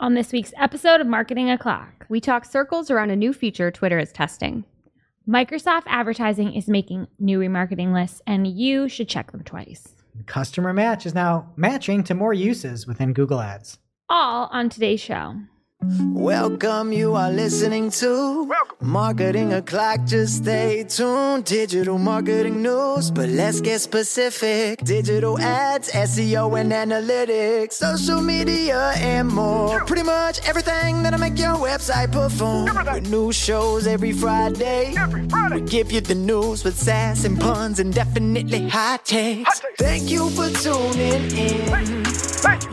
On this week's episode of Marketing O'Clock, We talk circles around a new feature Twitter is testing. Microsoft Advertising is making new remarketing lists, and you should check them twice. Customer Match is now matching to more uses within Google Ads. All on today's show. Welcome, you are listening to Marketing O'Clock. Just stay tuned. Digital marketing news, but let's get specific. Digital ads, SEO, and analytics, social media, and more. Pretty much everything that'll make your website perform. With new shows every Friday. We give you the news with sass and puns and definitely hot takes. Thank you for tuning in.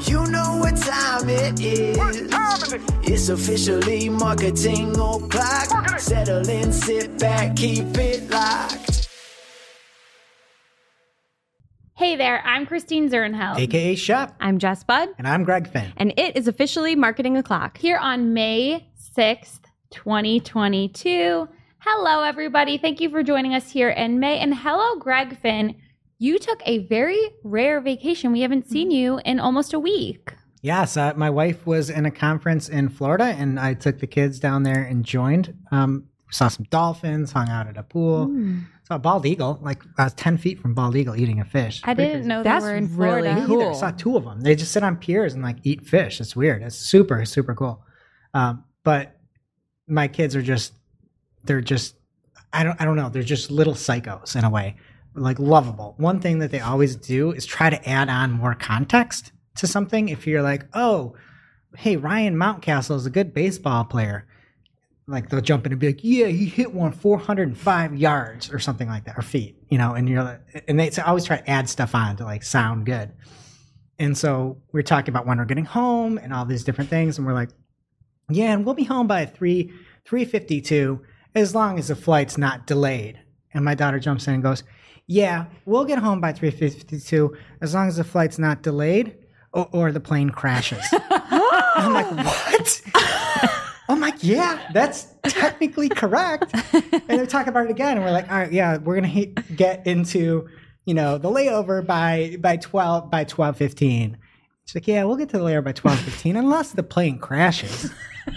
You know what time it is. It's officially marketing o'clock. Settle in, sit back, keep it locked. Hey there, I'm Christine Zirnheld. AKA Shep. I'm Jess Budd, And I'm Greg Finn. and it is officially Marketing O'Clock. Here on May 6th, 2022. Hello, everybody. Thank you for joining us here in May. And hello, Greg Finn. You took a very rare vacation. We haven't seen mm-hmm. you in almost a week. Yes, uh, my wife was in a conference in Florida, and I took the kids down there and joined. Um, saw some dolphins, hung out at a pool, saw a bald eagle. Like I was ten feet from bald eagle eating a fish. I Pretty didn't crazy. know That's they were in really Florida. Me cool. either. I saw two of them. They just sit on piers and like eat fish. It's weird. It's super, super cool. Um, but my kids are just, they're just, I don't, I don't know. They're just little psychos in a way, like lovable. One thing that they always do is try to add on more context to something. If you're like, oh, hey, Ryan Mountcastle is a good baseball player. Like they'll jump in and be like, yeah, he hit one 405 yards or something like that, or feet, you know, and you're like, and they always try to add stuff on to like sound good. And so we're talking about when we're getting home and all these different things, and we're like, yeah, and we'll be home by three three fifty two as long as the flight's not delayed. And my daughter jumps in and goes, yeah, we'll get home by three fifty two as long as the flight's not delayed or, or the plane crashes. I'm like, what? I'm like, yeah, that's technically correct. and they're talking about it again, and we're like, all right, yeah, we're gonna he- get into, you know, the layover by by twelve by twelve fifteen. She's like, yeah, we'll get to the layover by twelve fifteen, unless the plane crashes.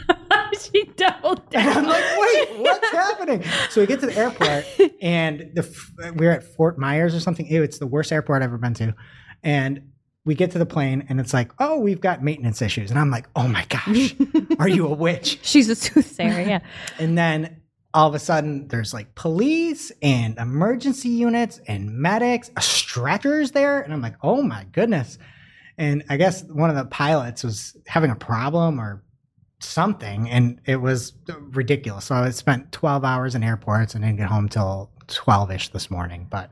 she doubled And I'm like, wait, what's happening? So we get to the airport, and the we're at Fort Myers or something. Ew, it's the worst airport I've ever been to. And we get to the plane, and it's like, oh, we've got maintenance issues. And I'm like, oh my gosh, are you a witch? She's a soothsayer, yeah. And then all of a sudden, there's like police and emergency units and medics, a stretcher's there. And I'm like, oh my goodness. And I guess one of the pilots was having a problem or something, and it was ridiculous. So I spent 12 hours in airports and didn't get home till 12 ish this morning. But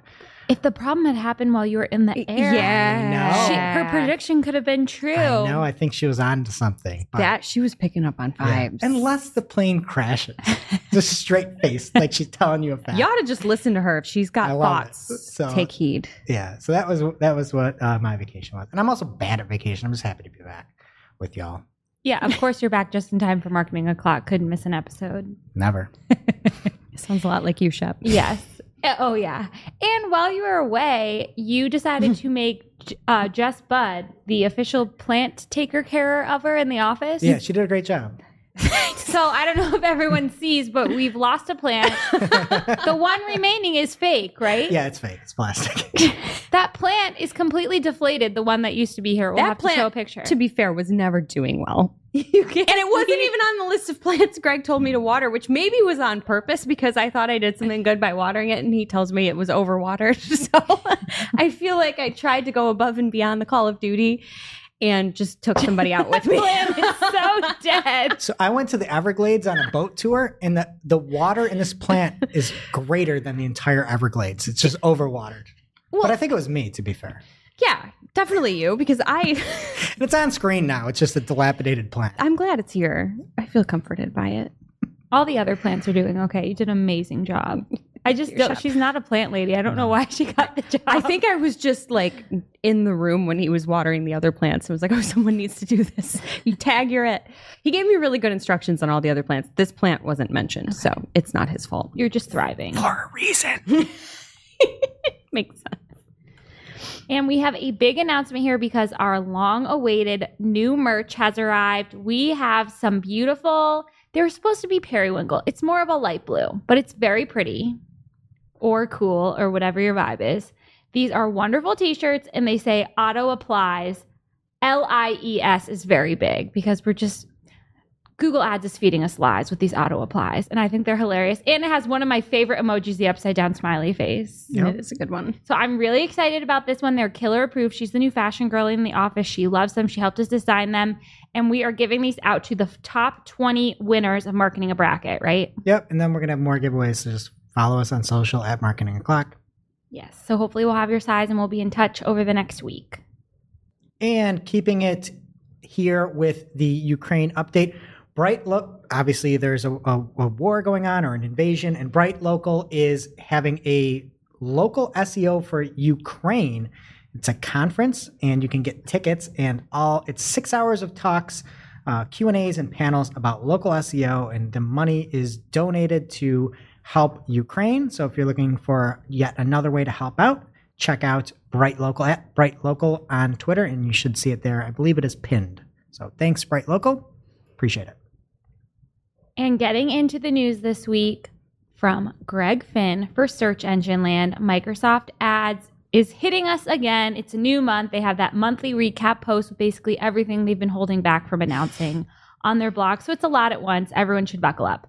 If the problem had happened while you were in the air, Yeah. she, her prediction could have been true. No, I think she was on to something. But That she was picking up on yeah. vibes. Unless the plane crashes, just straight face, like she's telling you a fact. you ought to just listen to her. If she's got I love it. thoughts, So- take heed. yeah so that was that was what uh, my vacation was and i'm also bad at vacation i'm just happy to be back with y'all Yeah, of course you're back just in time for Marketing O'Clock. Couldn't miss an episode. never Sounds a lot like you, Shep. Yes. Oh yeah. And while you were away, you decided to make uh, Jess Budd the official plant taker carer of her in the office. yeah she did a great job So I don't know if everyone sees, but we've lost a plant. the one remaining is fake, right? yeah it's fake it's plastic That plant is completely deflated. The one that used to be here. We'll That have to show a picture. To be fair, was never doing well. you can't And it wasn't even on the list of plants Greg told me to water, which maybe was on purpose because I thought I did something good by watering it, and he tells me it was overwatered. So I feel like I tried to go above and beyond the call of duty and just took somebody out with me. plant is so dead. so i went to the everglades on a boat tour and the, the water in this plant is greater than the entire everglades it's just overwatered but i think it was me to be fair yeah, definitely you because I and it's on screen now it's just a dilapidated plant I'm glad it's here. I feel comforted by it. All the other plants are doing okay. You did an amazing job. I just don't, Shep. she's not a plant lady. I don't know why she got the job. I think I was just like in the room when he was watering the other plants. I was like, oh, someone needs to do this. You tag, you're it. He gave me really good instructions on all the other plants. This plant wasn't mentioned, so it's not his fault. you're just thriving. for a reason Makes sense. And we have a big announcement here because our long awaited new merch has arrived. We have some beautiful, they're supposed to be periwinkle. It's more of a light blue, but it's very pretty or cool or whatever your vibe is. These are wonderful t shirts and they say auto applies. L I E S is very big because we're just Google Ads is feeding us lies with these auto applies, and I think they're hilarious. And it has one of my favorite emojis, the upside down smiley face. Yep. It is a good one. So I'm really excited about this one. They're killer approved. She's the new fashion girl in the office. She loves them. She helped us design them, and we are giving these out to the top 20 winners of marketing a bracket. Right? Yep. And then we're gonna have more giveaways. So just follow us on social at marketing o'clock. Yes. So hopefully we'll have your size, and we'll be in touch over the next week. And keeping it here with the Ukraine update. Bright Look, obviously, there's a, a, a war going on or an invasion, and Bright Local is having a local SEO for Ukraine. It's a conference, and you can get tickets, and all it's six hours of talks, uh, Q and A's, and panels about local SEO, and the money is donated to help Ukraine. So if you're looking for yet another way to help out, check out Bright Local at Bright Local on Twitter, and you should see it there. I believe it is pinned. So thanks, Bright Local. Appreciate it. And getting into the news this week from Greg Finn for Search Engine Land, Microsoft Ads is hitting us again. It's a new month. They have that monthly recap post with basically everything they've been holding back from announcing on their blog. So it's a lot at once. Everyone should buckle up.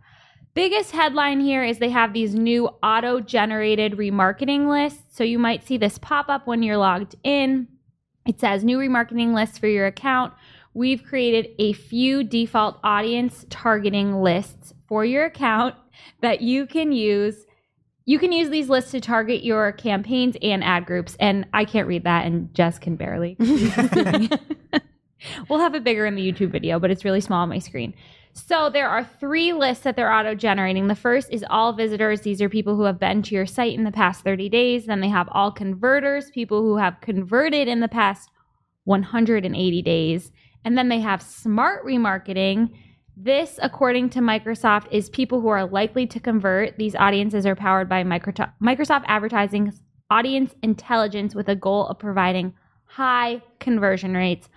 Biggest headline here is they have these new auto generated remarketing lists. So you might see this pop up when you're logged in. It says new remarketing lists for your account. We've created a few default audience targeting lists for your account that you can use. You can use these lists to target your campaigns and ad groups. And I can't read that, and Jess can barely. we'll have it bigger in the YouTube video, but it's really small on my screen. So there are three lists that they're auto generating. The first is all visitors. These are people who have been to your site in the past 30 days. Then they have all converters, people who have converted in the past 180 days. And then they have smart remarketing. This, according to Microsoft, is people who are likely to convert. These audiences are powered by Microsoft, Advertising's audience intelligence with a goal of providing high conversion rates.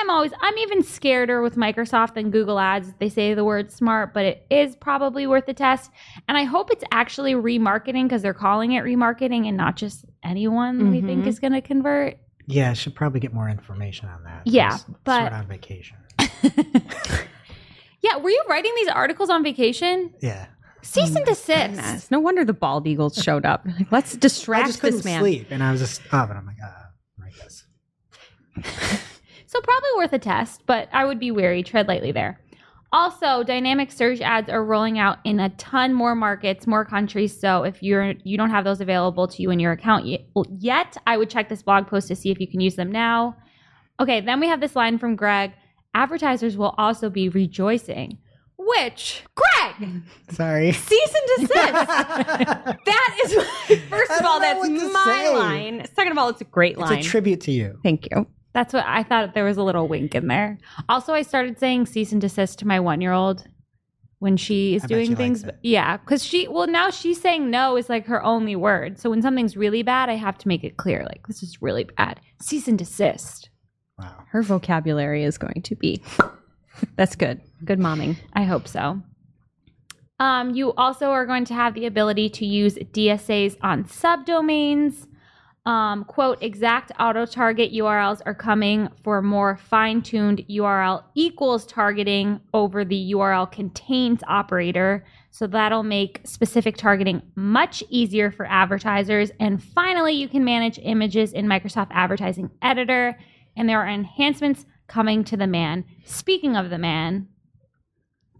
I'm always, I'm even scareder with Microsoft than Google Ads. They say the word smart, but it is probably worth a test. And I hope it's actually remarketing because they're calling it remarketing and not just anyone we think Mhm. is going to convert. Yeah, I should probably get more information on that. Yeah, I but- sort of on vacation. Yeah, were you writing these articles on vacation? Yeah, Cease and desist. Goodness. No wonder the bald eagles showed up. Like, let's I distract just couldn't this man. sleep, and I was just up, and I'm like, ah, I guess. So probably worth a test, but I would be wary. Tread lightly there. Also, dynamic search ads are rolling out in a ton more markets, more countries. So if you're you don't have those available to you in your account yet, I would check this blog post to see if you can use them now. Okay, then we have this line from Greg. Advertisers will also be rejoicing. Which, Greg, Sorry. Cease and desist. that is first of all, that's my say. line. Second of all, it's a great line. It's a tribute to you. Thank you. That's what I thought. There was a little wink in there. Also, I started saying cease and desist to my one year old when she is I doing she things. likes it. Yeah, because she, well, now she's saying no is like her only word. So when something's really bad, I have to make it clear like, this is really bad. Cease and desist. Wow. Her vocabulary is going to be. That's good. Good momming. I hope so. Um, you also are going to have the ability to use DSAs on subdomains. Um, quote, exact auto target URLs are coming for more fine tuned URL equals targeting over the URL contains operator. So that'll make specific targeting much easier for advertisers. And finally, you can manage images in Microsoft Advertising Editor. And there are enhancements coming to the man. Speaking of the man,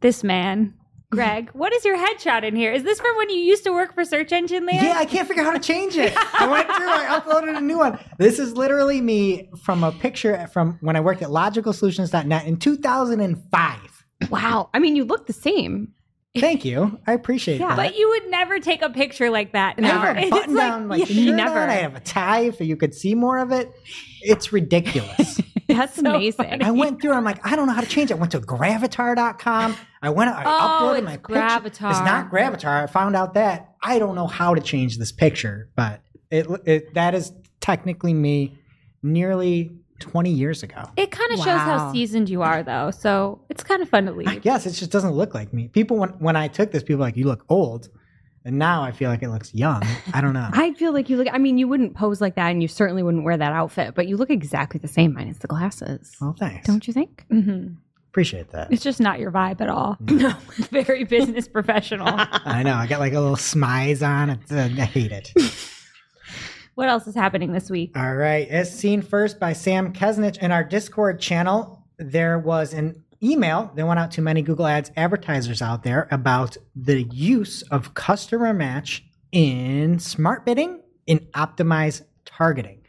this man, Greg, what is your headshot in here? Is this from when you used to work for Search Engine Land? Yeah, I can't figure out how to change it. I went through, I uploaded a new one. This is literally me from a picture from when I worked at logicalsolutions.net in 2005. Wow. I mean, you look the same. Thank you. I appreciate Yeah. that. But you would never take a picture like that. And Never. have a It's button like- down like yeah, shirt never. on. I have a tie so you could see more of it. It's ridiculous. That's So amazing. funny. I went through. I'm like, I don't know how to change it. I went to gravatar.com. I went. I Oh, uploaded it's my picture. It's not Gravatar. I found out that I don't know how to change this picture, but it, it that is technically me nearly 20 years ago. It kind of shows how seasoned you are, though. So it's kind of fun to leave. Yes, it just doesn't look like me. People, when, when I took this, people were like, you look old. And now I feel like it looks young. I don't know. I feel like you look. I mean, you wouldn't pose like that, and you certainly wouldn't wear that outfit. But you look exactly the same, minus the glasses. well, thanks. Don't you think? hmm Appreciate that. It's just not your vibe at all. No. Very business professional. I know. I got like a little smize on. It's, uh, I hate it. what else is happening this week? All right. As seen first by Sam Kesnich in our Discord channel, there was an email that went out to many Google Ads advertisers out there about the use of customer match in smart bidding in optimized targeting.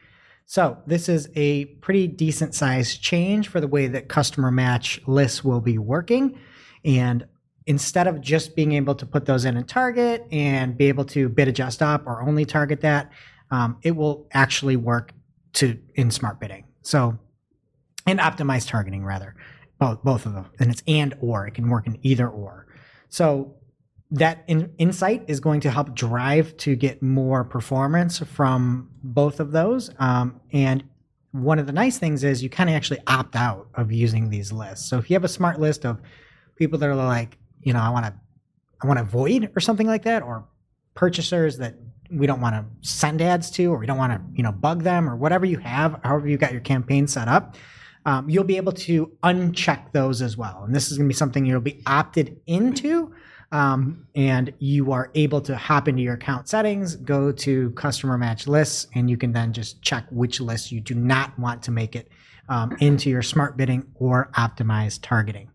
So, this is a pretty decent sized change for the way that customer match lists will be working. And instead of just being able to put those in and target and be able to bid adjust up or only target that, um, it will actually work to in smart bidding. So, in optimized targeting rather, both both of them, and it's and or it can work in either or. So that in, insight is going to help drive to get more performance from both of those. Um, and one of the nice things is you kind of actually opt out of using these lists. So if you have a smart list of people that are like, you know, I want to, I want to avoid or something like that, or purchasers that we don't want to send ads to, or we don't want to, you know, bug them, or whatever you have, however you got your campaign set up, um, you'll be able to uncheck those as well. And this is going to be something you'll be opted into. Um, and you are able to hop into your account settings, go to customer match lists, and you can then just check which lists you do not want to make it um, into your smart bidding or optimized targeting.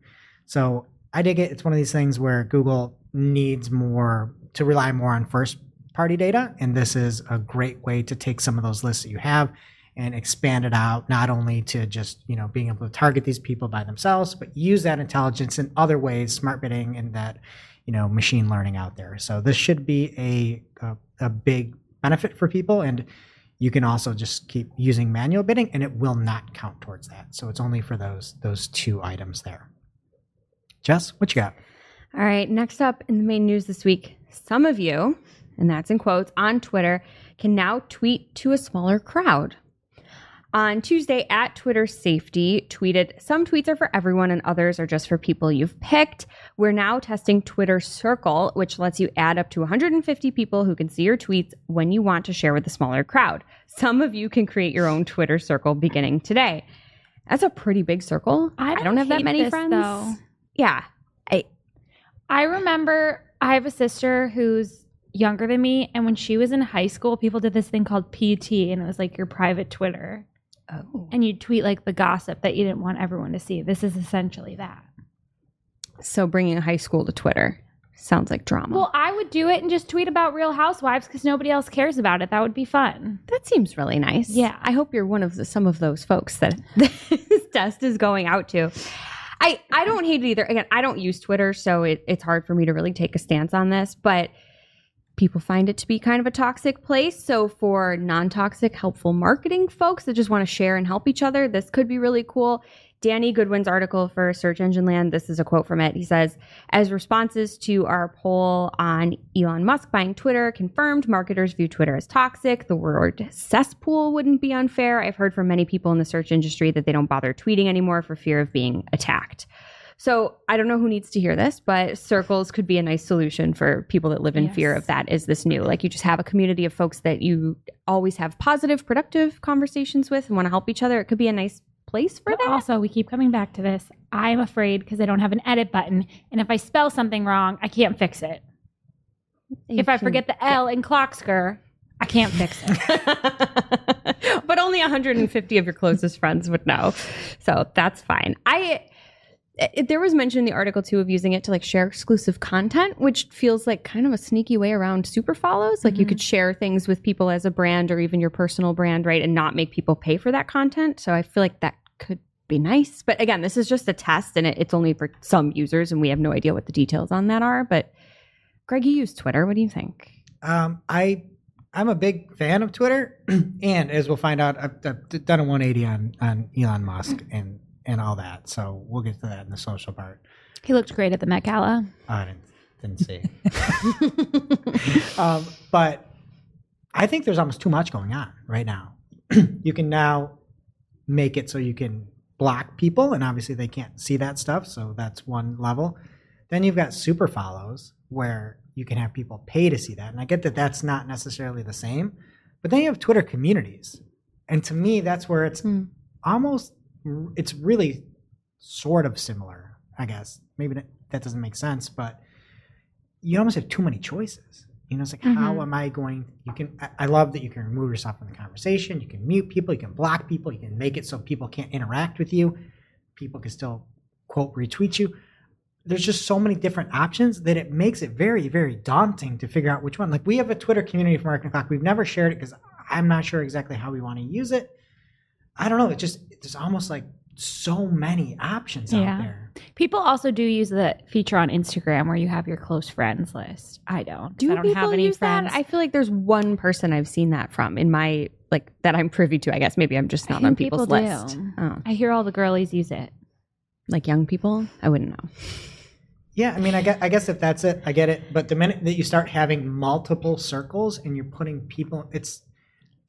So I dig it. It's one of these things where Google needs more to rely more on first party data. And this is a great way to take some of those lists that you have and expand it out, not only to just, you know, being able to target these people by themselves, but use that intelligence in other ways, smart bidding and that, you know, machine learning out there. So this should be a, a, a big benefit for people. And you can also just keep using manual bidding and it will not count towards that. So it's only for those, those two items there. Jess, what you got? All right, next up in the main news this week, some of you, and that's in quotes, on Twitter can now tweet to a smaller crowd. On Tuesday, at Twitter Safety tweeted, Some tweets are for everyone and others are just for people you've picked. We're now testing Twitter Circle, which lets you add up to 150 people who can see your tweets when you want to share with a smaller crowd. Some of you can create your own Twitter Circle beginning today. That's a pretty big circle. I don't, don't have that many this, friends. though. Yeah. I, I remember I have a sister who's younger than me, and when she was in high school, people did this thing called PT, and it was like your private Twitter. Oh. And you'd tweet like the gossip that you didn't want everyone to see. This is essentially that. So bringing high school to Twitter sounds like drama. Well, I would do it and just tweet about Real Housewives because nobody else cares about it. That would be fun. that seems really nice. Yeah. I hope you're one of the, some of those folks that this test is going out to. I, I don't hate it either. Again, I don't use Twitter, so it, it's hard for me to really take a stance on this, but people find it to be kind of a toxic place. So for non-toxic, helpful marketing folks that just want to share and help each other, this could be really cool. Danny Goodwin's article for Search Engine Land, this is a quote from it. He says, as responses to our poll on Elon Musk buying Twitter confirmed, marketers view Twitter as toxic. The word cesspool wouldn't be unfair. I've heard from many people in the search industry that they don't bother tweeting anymore for fear of being attacked. So I don't know who needs to hear this, but circles could be a nice solution for people that live in fear of that. Is this new? Like you just have a community of folks that you always have positive, productive conversations with and want to help each other. It could be a nice place for But that. also, we keep coming back to this. I'm afraid because I don't have an edit button. And if I spell something wrong, I can't fix it. if I forget the L in Clocksker, I can't fix it. but only 150 of your closest friends would know. So that's fine. I it, there was mention in the article too of using it to like share exclusive content, which feels like kind of a sneaky way around super follows. Like you could share things with people as a brand or even your personal brand, right? And not make people pay for that content. So I feel like that could be nice. But again, this is just a test and it, it's only for some users and we have no idea what the details on that are. But Greg, you use Twitter. What do you think? Um, I I'm a big fan of Twitter, and as we'll find out, I've, I've done a 180 on on Elon Musk and and all that. So we'll get to that in the social part. he looked great at the Met Gala. I didn't didn't see. um, but I think there's almost too much going on right now. you can now make it so you can block people, and obviously they can't see that stuff. So that's one level. Then you've got super follows where you can have people pay to see that. And I get that that's not necessarily the same, but then you have Twitter communities. And to me, that's where it's Hmm. almost, it's really sort of similar, I guess. Maybe that, that doesn't make sense, but you almost have too many choices. You know, it's like, how Mhm. am I going? You can, I, I love that you can remove yourself from the conversation. You can mute people, you can block people, you can make it so people can't interact with you. People can still, quote, retweet you there's just so many different options that it makes it very, very daunting to figure out which one. Like we have a Twitter community for Marketing Clock. We've never shared it because I'm not sure exactly how we want to use it. I don't know. It just there's almost like so many options Yeah. out there. People also do use the feature on Instagram where you have your close friends list. I don't. Do I don't people have any use friends. that? I feel like there's one person I've seen that from in my like that I'm privy to. I guess maybe I'm just not on people's people list. Oh, I hear all the girlies use it. like young people, I wouldn't know. Yeah, I mean, I guess, I guess if that's it, I get it. But the minute that you start having multiple circles and you're putting people, it's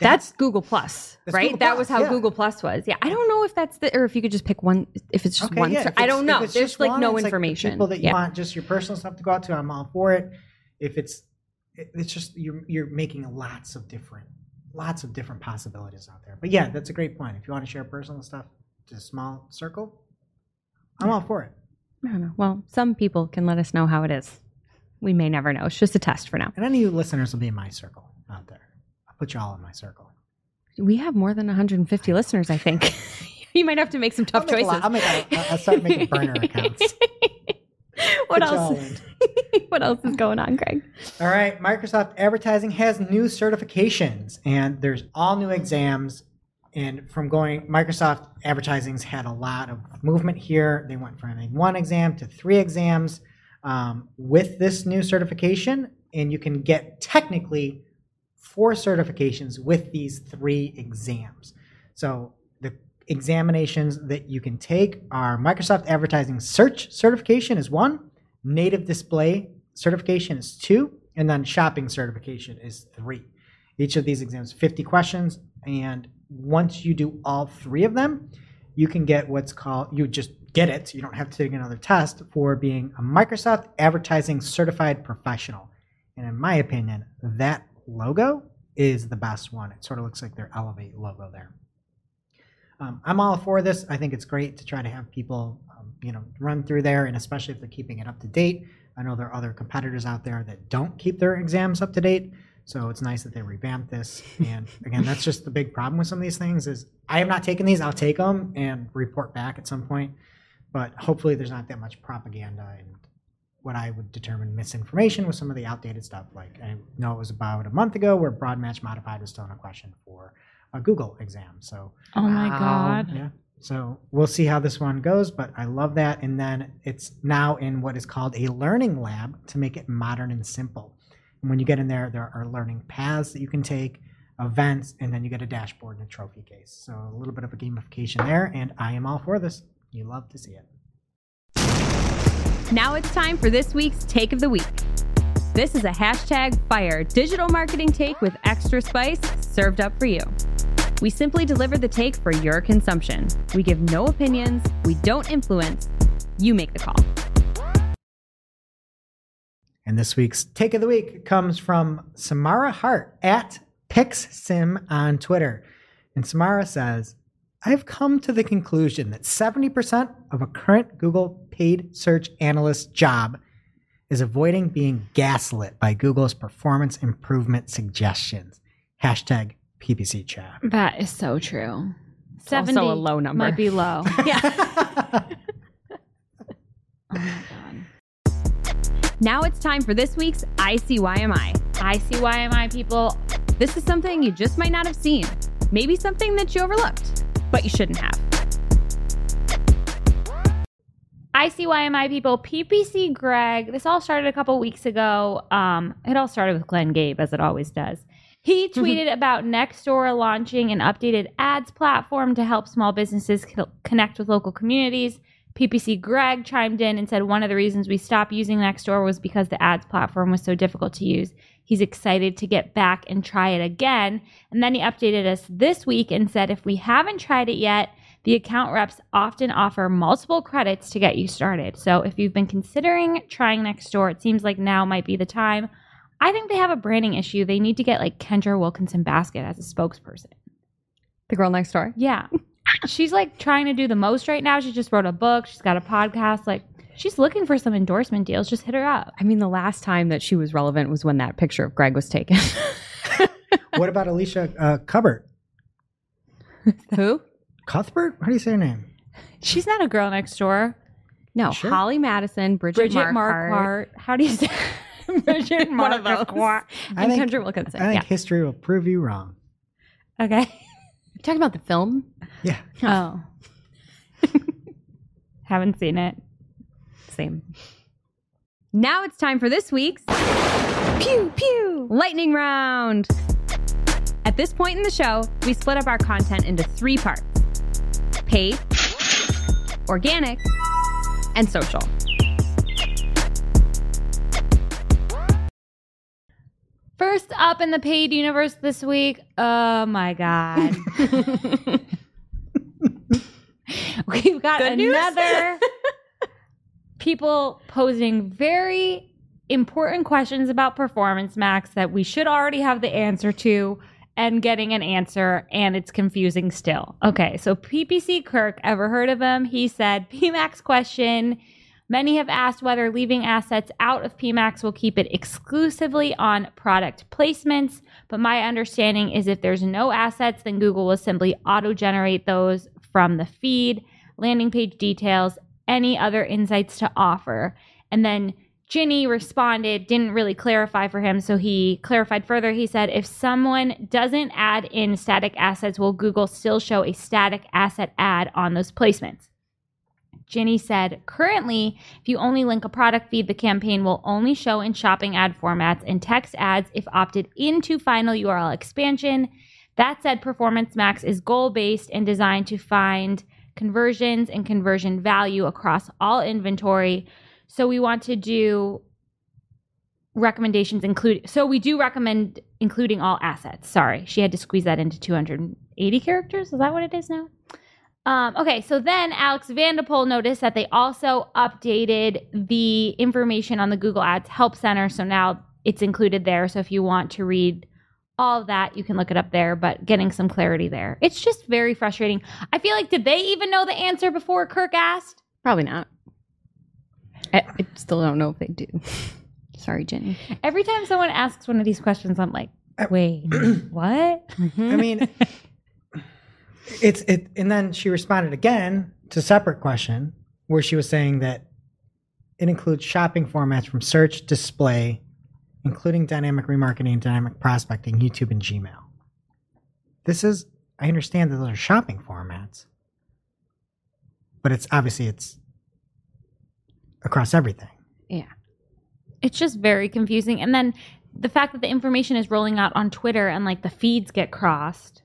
That's Google Plus, That's right? Google that Plus, was how yeah. Google Plus was. Yeah, I don't know if that's the or if you could just pick one. If it's just Okay, one, yeah, if I don't know. There's like one, no information. people that you yeah. want just your personal stuff to go out to, I'm all for it. If it's, it's just you're you're making lots of different, lots of different possibilities out there. But yeah, that's a great point. If you want to share personal stuff to a small circle, I'm all for it. I don't know. Well, some people can let us know how it is. We may never know. It's just a test for now. And any of you listeners will be in my circle out there. Put you all in my circle. We have more than 150 listeners, I think. you might have to make some tough I'll make choices. I'll make. A, I'll start making burner accounts. what Put y'all else? what else is going on, Greg? All right, Microsoft Advertising has new certifications, and there's all new exams. And from going, Microsoft Advertising's had a lot of movement here. They went from one exam to three exams um, with this new certification, and you can get technically four certifications with these three exams. So the examinations that you can take are Microsoft Advertising Search certification is one, Native Display certification is two, and then Shopping certification is three. Each of these exams 50 questions, and once you do all three of them, you can get what's called you just get it. You don't have to take another test for being a Microsoft Advertising Certified Professional. And in my opinion, that logo is the best one. It sort of looks like their Elevate logo there. Um, I'm all for this. I think it's great to try to have people, um, you know, run through there, and especially if they're keeping it up to date. I know there are other competitors out there that don't keep their exams up to date, so it's nice that they revamped this. And again, that's just the big problem with some of these things is I have not taken these. I'll take them and report back at some point, but hopefully there's not that much propaganda and what I would determine misinformation with some of the outdated stuff. Like I know it was about a month ago where broad match modified was still in a question for a Google exam. So Oh my Wow. god. yeah. So we'll see how this one goes, but I love that. And then it's now in what is called a learning lab to make it modern and simple. And when you get in there, there are learning paths that you can take, events, and then you get a dashboard and a trophy case. So a little bit of a gamification there, and I am all for this. You love to see it. Now it's time for this week's Take of the Week. This is a hashtag fire digital marketing take with extra spice served up for you. We simply deliver the take for your consumption. We give no opinions, we don't influence, you make the call. And this week's take of the week comes from Samara Hart at PixSim on Twitter. And Samara says, I've come to the conclusion that 70% of a current Google paid search analyst job is avoiding being gaslit by Google's performance improvement suggestions. Hashtag PPC chat. That is so true. also Seventy a low number. Might be low. Yeah. Oh my god. now it's time for this week's ICYMI. ICYMI people. This is something you just might not have seen. Maybe something that you overlooked, but you shouldn't have. ICYMI people, PPC Greg. This all started a couple weeks ago. Um, it all started with Glenn Gabe, as it always does. He tweeted about Nextdoor launching an updated ads platform to help small businesses co- connect with local communities. PPC Greg chimed in and said one of the reasons we stopped using Nextdoor was because the ads platform was so difficult to use. He's excited to get back and try it again. And then he updated us this week and said if we haven't tried it yet, the account reps often offer multiple credits to get you started. So if you've been considering trying Nextdoor, it seems like now might be the time. I think they have a branding issue. They need to get like Kendra Wilkinson Baskett as a spokesperson. The girl next door. Yeah. she's like trying to do the most right now. She just wrote a book, she's got a podcast. Like, she's looking for some endorsement deals. Just hit her up. I mean, the last time that she was relevant was when that picture of Greg was taken. what about Alicia uh, Cuthbert? Who? Cuthbert? How do you say her name? She's not a girl next door. No, Sure. Holly Madison, Bridget, Bridget Marquardt, Marquardt. How do you say Bridget one of those, Marquardt. I and think- Kendra Wilkinson. I think yeah. history will prove you wrong. Okay. You talking about the film? Yeah. Oh. Haven't seen it. Same. Now it's time for this week's Pew Pew Lightning Round. At this point in the show, we split up our content into three parts paid, organic, and social. First up in the paid universe this week. Oh my God. We've got Good another people posing very important questions about Performance Max that we should already have the answer to and getting an answer, and it's confusing still. Okay, so PPC Kirk, ever heard of him? He said, PMAX question. Many have asked whether leaving assets out of PMAX will keep it exclusively on product placements, but my understanding is if there's no assets, then Google will simply auto generate those from the feed, landing page details, any other insights to offer. And then Ginny responded, didn't really clarify for him, so he clarified further. He said, if someone doesn't add in static assets, will Google still show a static asset ad on those placements? Ginny said, currently, if you only link a product feed, the campaign will only show in shopping ad formats and text ads if opted into final URL expansion. That said, Performance Max is goal based and designed to find conversions and conversion value across all inventory. So we want to do recommendations include so we do recommend including all assets. Sorry, she had to squeeze that into 280 characters. Is that what it is now? Um, okay, so then Alex Vandepol noticed that they also updated the information on the Google Ads Help Center. So now it's included there. So if you want to read all of that, you can look it up there, but getting some clarity there. It's just very frustrating. I feel like, did they even know the answer before Kirk asked? Probably not. I, I still don't know if they do. Sorry, Ginny. Every time someone asks one of these questions, I'm like, uh, wait, what? Mm-hmm. I mean, it's it, and then she responded again to a separate question where she was saying that it includes shopping formats from search, display, including dynamic remarketing, dynamic prospecting, YouTube, and Gmail. This is, I understand that those are shopping formats, but it's obviously it's across everything. yeah. It's just very confusing. And then the fact that the information is rolling out on Twitter and like the feeds get crossed,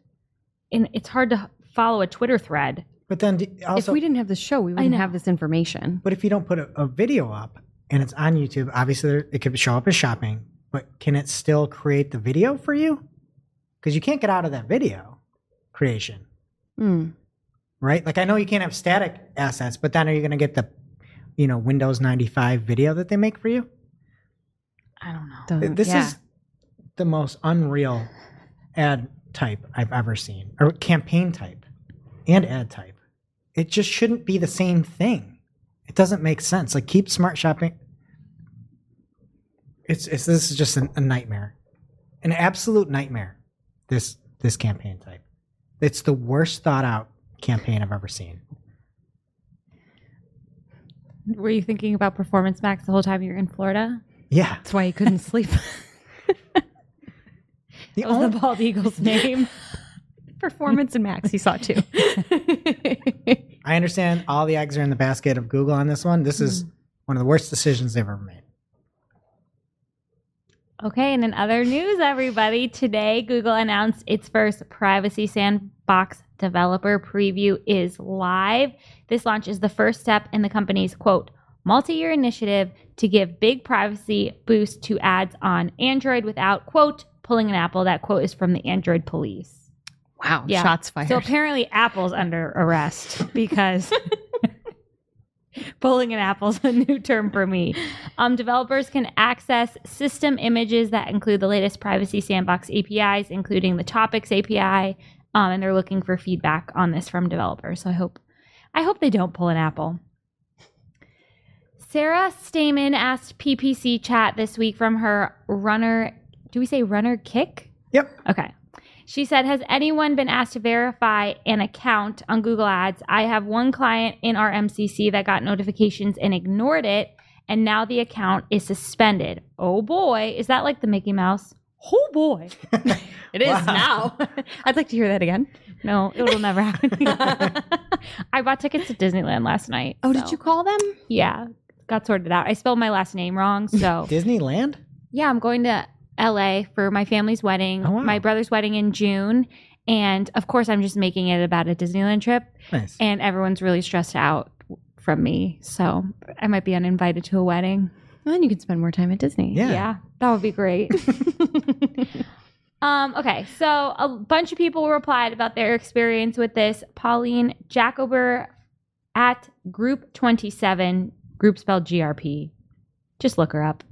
and it's hard to follow a Twitter thread. But then also, if we didn't have the show, we wouldn't have this information. But if you don't put a, a video up and it's on YouTube, obviously there, it could show up as shopping, but can it still create the video for you? Because you can't get out of that video creation, Hmm. right? Like I know you can't have static assets, but then are you going to get the, you know, Windows 95 video that they make for you? I don't know. Doesn't- This yeah. is the most unreal ad type I've ever seen, or campaign type and ad type. It just shouldn't be the same thing. It doesn't make sense. Like keep smart shopping. It's, it's this is just an, a nightmare, an absolute nightmare. This this campaign type. It's the worst thought out campaign I've ever seen. Were you thinking about Performance Max the whole time you were in Florida? Yeah, That's why you couldn't sleep. the That was only, the bald eagle's name. Performance and Max, he saw too. I understand all the eggs are in the basket of Google on this one. This is hmm. one of the worst decisions they've ever made. Okay, and in other news, everybody, today Google announced its first Privacy Sandbox developer preview is live. This launch is the first step in the company's quote, multi year initiative to give big privacy boost to ads on Android without quote, pulling an apple. That quote is from the Android police. Wow. Yeah. Shots fired. So apparently, Apple's under arrest because pulling an apple's a new term for me. Um, developers can access system images that include the latest Privacy Sandbox APIs, including the Topics API, um, and they're looking for feedback on this from developers. So I hope, I hope they don't pull an apple. Sarah Stemen asked PPC chat this week from her runner. Do we say runner kick? Yep. Okay. She said, Has anyone been asked to verify an account on Google Ads? I have one client in our MCC that got notifications and ignored it, and now the account is suspended. Oh boy. Is that like the Mickey Mouse? Oh boy. it is now. I'd like to hear that again. No, it'll never happen. I bought tickets to Disneyland last night. Oh, so- did you call them? Yeah, got sorted out. I spelled my last name wrong. So, Disneyland? yeah, I'm going to LA for my family's wedding, Oh, wow. my brother's wedding in June. And of course, I'm just making it about a Disneyland trip. Nice. and everyone's really stressed out from me. So I might be uninvited to a wedding. Well, then you can spend more time at Disney. Yeah. that would be great. um, okay, so a bunch of people replied about their experience with this. Pauline Jakober at Group 27, group spelled GRP. Just look her up.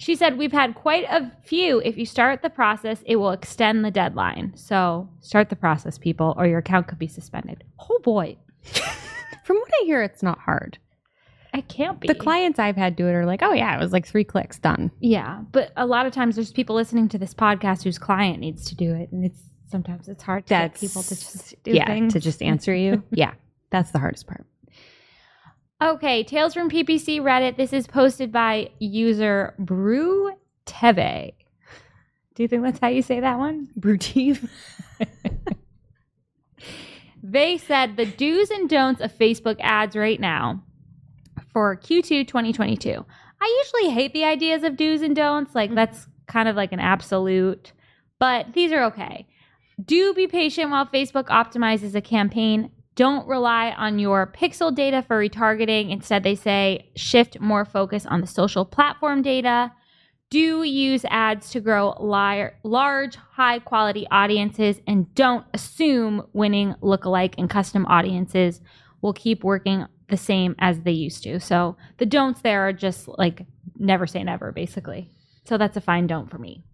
She said, We've had quite a few. If you start the process, it will extend the deadline. So start the process, people, or your account could be suspended. Oh boy. From what I hear, it's not hard. I can't be. The clients I've had do it are like, oh yeah, it was like three clicks done. Yeah, but a lot of times there's people listening to this podcast whose client needs to do it, and it's sometimes it's hard to get people to just do yeah, things. to just answer you. yeah, that's the hardest part. Okay, Tales from PPC Reddit. This is posted by user Brew Teve. Do you think that's how you say that one? Brutive. They said the do's and don'ts of Facebook ads right now for Q2 2022. I usually hate the ideas of do's and don'ts. Like, mm-hmm. that's kind of like an absolute, but these are okay. Do be patient while Facebook optimizes a campaign. Don't rely on your pixel data for retargeting. Instead, they say shift more focus on the social platform data. Do use ads to grow li- large, high quality audiences and don't assume winning lookalike and custom audiences will keep working the same as they used to. So the don'ts there are just like never say never, basically. So that's a fine don't for me.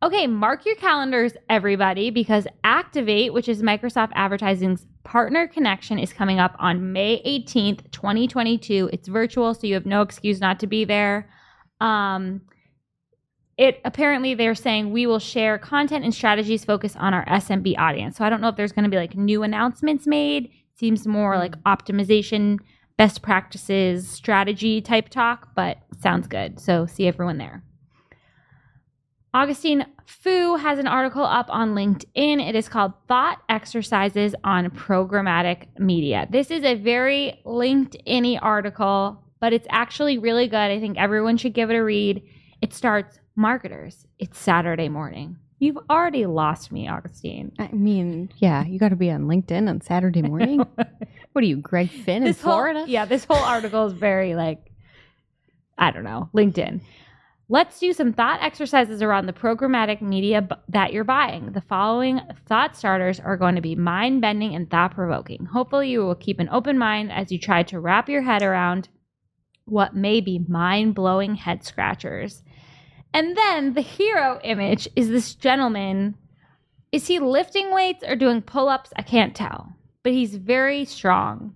Okay, mark your calendars, everybody, because Activate, which is Microsoft Advertising's partner connection, is coming up on May 18th, 2022. It's virtual, so you have no excuse not to be there. Um, it apparently they're saying we will share content and strategies focused on our SMB audience. So I don't know if there's going to be like new announcements made. Seems more like optimization, best practices, strategy type talk, but sounds good. So see everyone there. Augustine Fou has an article up on LinkedIn. It is called Thought Exercises on Programmatic Media. This is a very LinkedIn article, but it's actually really good. I think everyone should give it a read. It starts marketers. It's Saturday morning. You've already lost me, Augustine. I mean, yeah, you got to be on LinkedIn on Saturday morning. what are you, Greg Finn in This whole- Florida? yeah, this whole article is very like, I don't know, LinkedIn. Let's do some thought exercises around the programmatic media b- that you're buying. The following thought starters are going to be mind bending and thought provoking. Hopefully, you will keep an open mind as you try to wrap your head around what may be mind blowing head scratchers. And then the hero image is this gentleman. Is he lifting weights or doing pull ups? I can't tell, but he's very strong.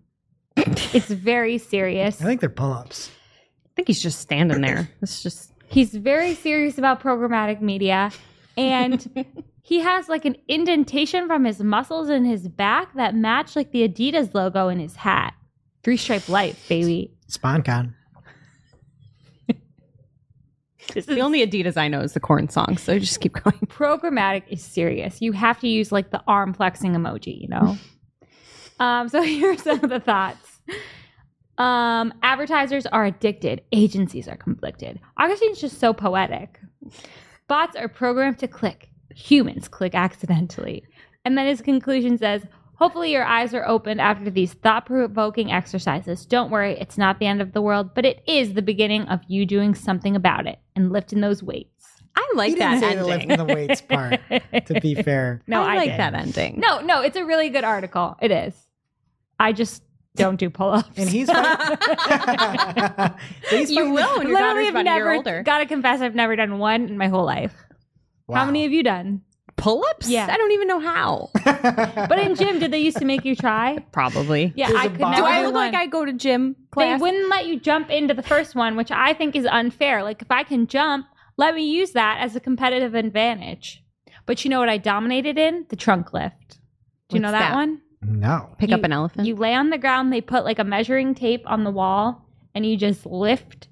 it's very serious. I think they're pull-ups. I think he's just standing there. It's just He's very serious about programmatic media. And he has like an indentation from his muscles in his back that match like the Adidas logo in his hat. Three stripe life, baby. SpawnCon. This the only Adidas I know is the Korn song. So just keep going. programmatic is serious. You have to use like the arm flexing emoji, you know? um, so here's some of the thoughts. Um, advertisers are addicted, agencies are conflicted. Augustine's just so poetic. Bots are programmed to click. Humans click accidentally. And then his conclusion says, Hopefully, your eyes are opened after these thought provoking exercises. Don't worry, it's not the end of the world, but it is the beginning of you doing something about it and lifting those weights. I like He didn't that say the ending. lifting the weights part. To be fair, No, I I like did. that ending. No, no, it's a really good article. It is. I just don't do pull ups. and he's fighting, he's You will when your daughter's Literally, about I've a year never, older. gotta confess, I've never done one in my whole life. How many have you done? Pull-ups? Yeah. I don't even know how. But in gym, did they used to make you try? Probably. Yeah, There's I a could bar. never Do I look one. like I go to gym class. they class? wouldn't let you jump into the first one, which I think is unfair. Like if I can jump, let me use that as a competitive advantage. But you know what I dominated in? The trunk lift. Do you know What's that, that? one? No. Pick You- up an elephant? You lay on the ground, they put like a measuring tape on the wall, and you just lift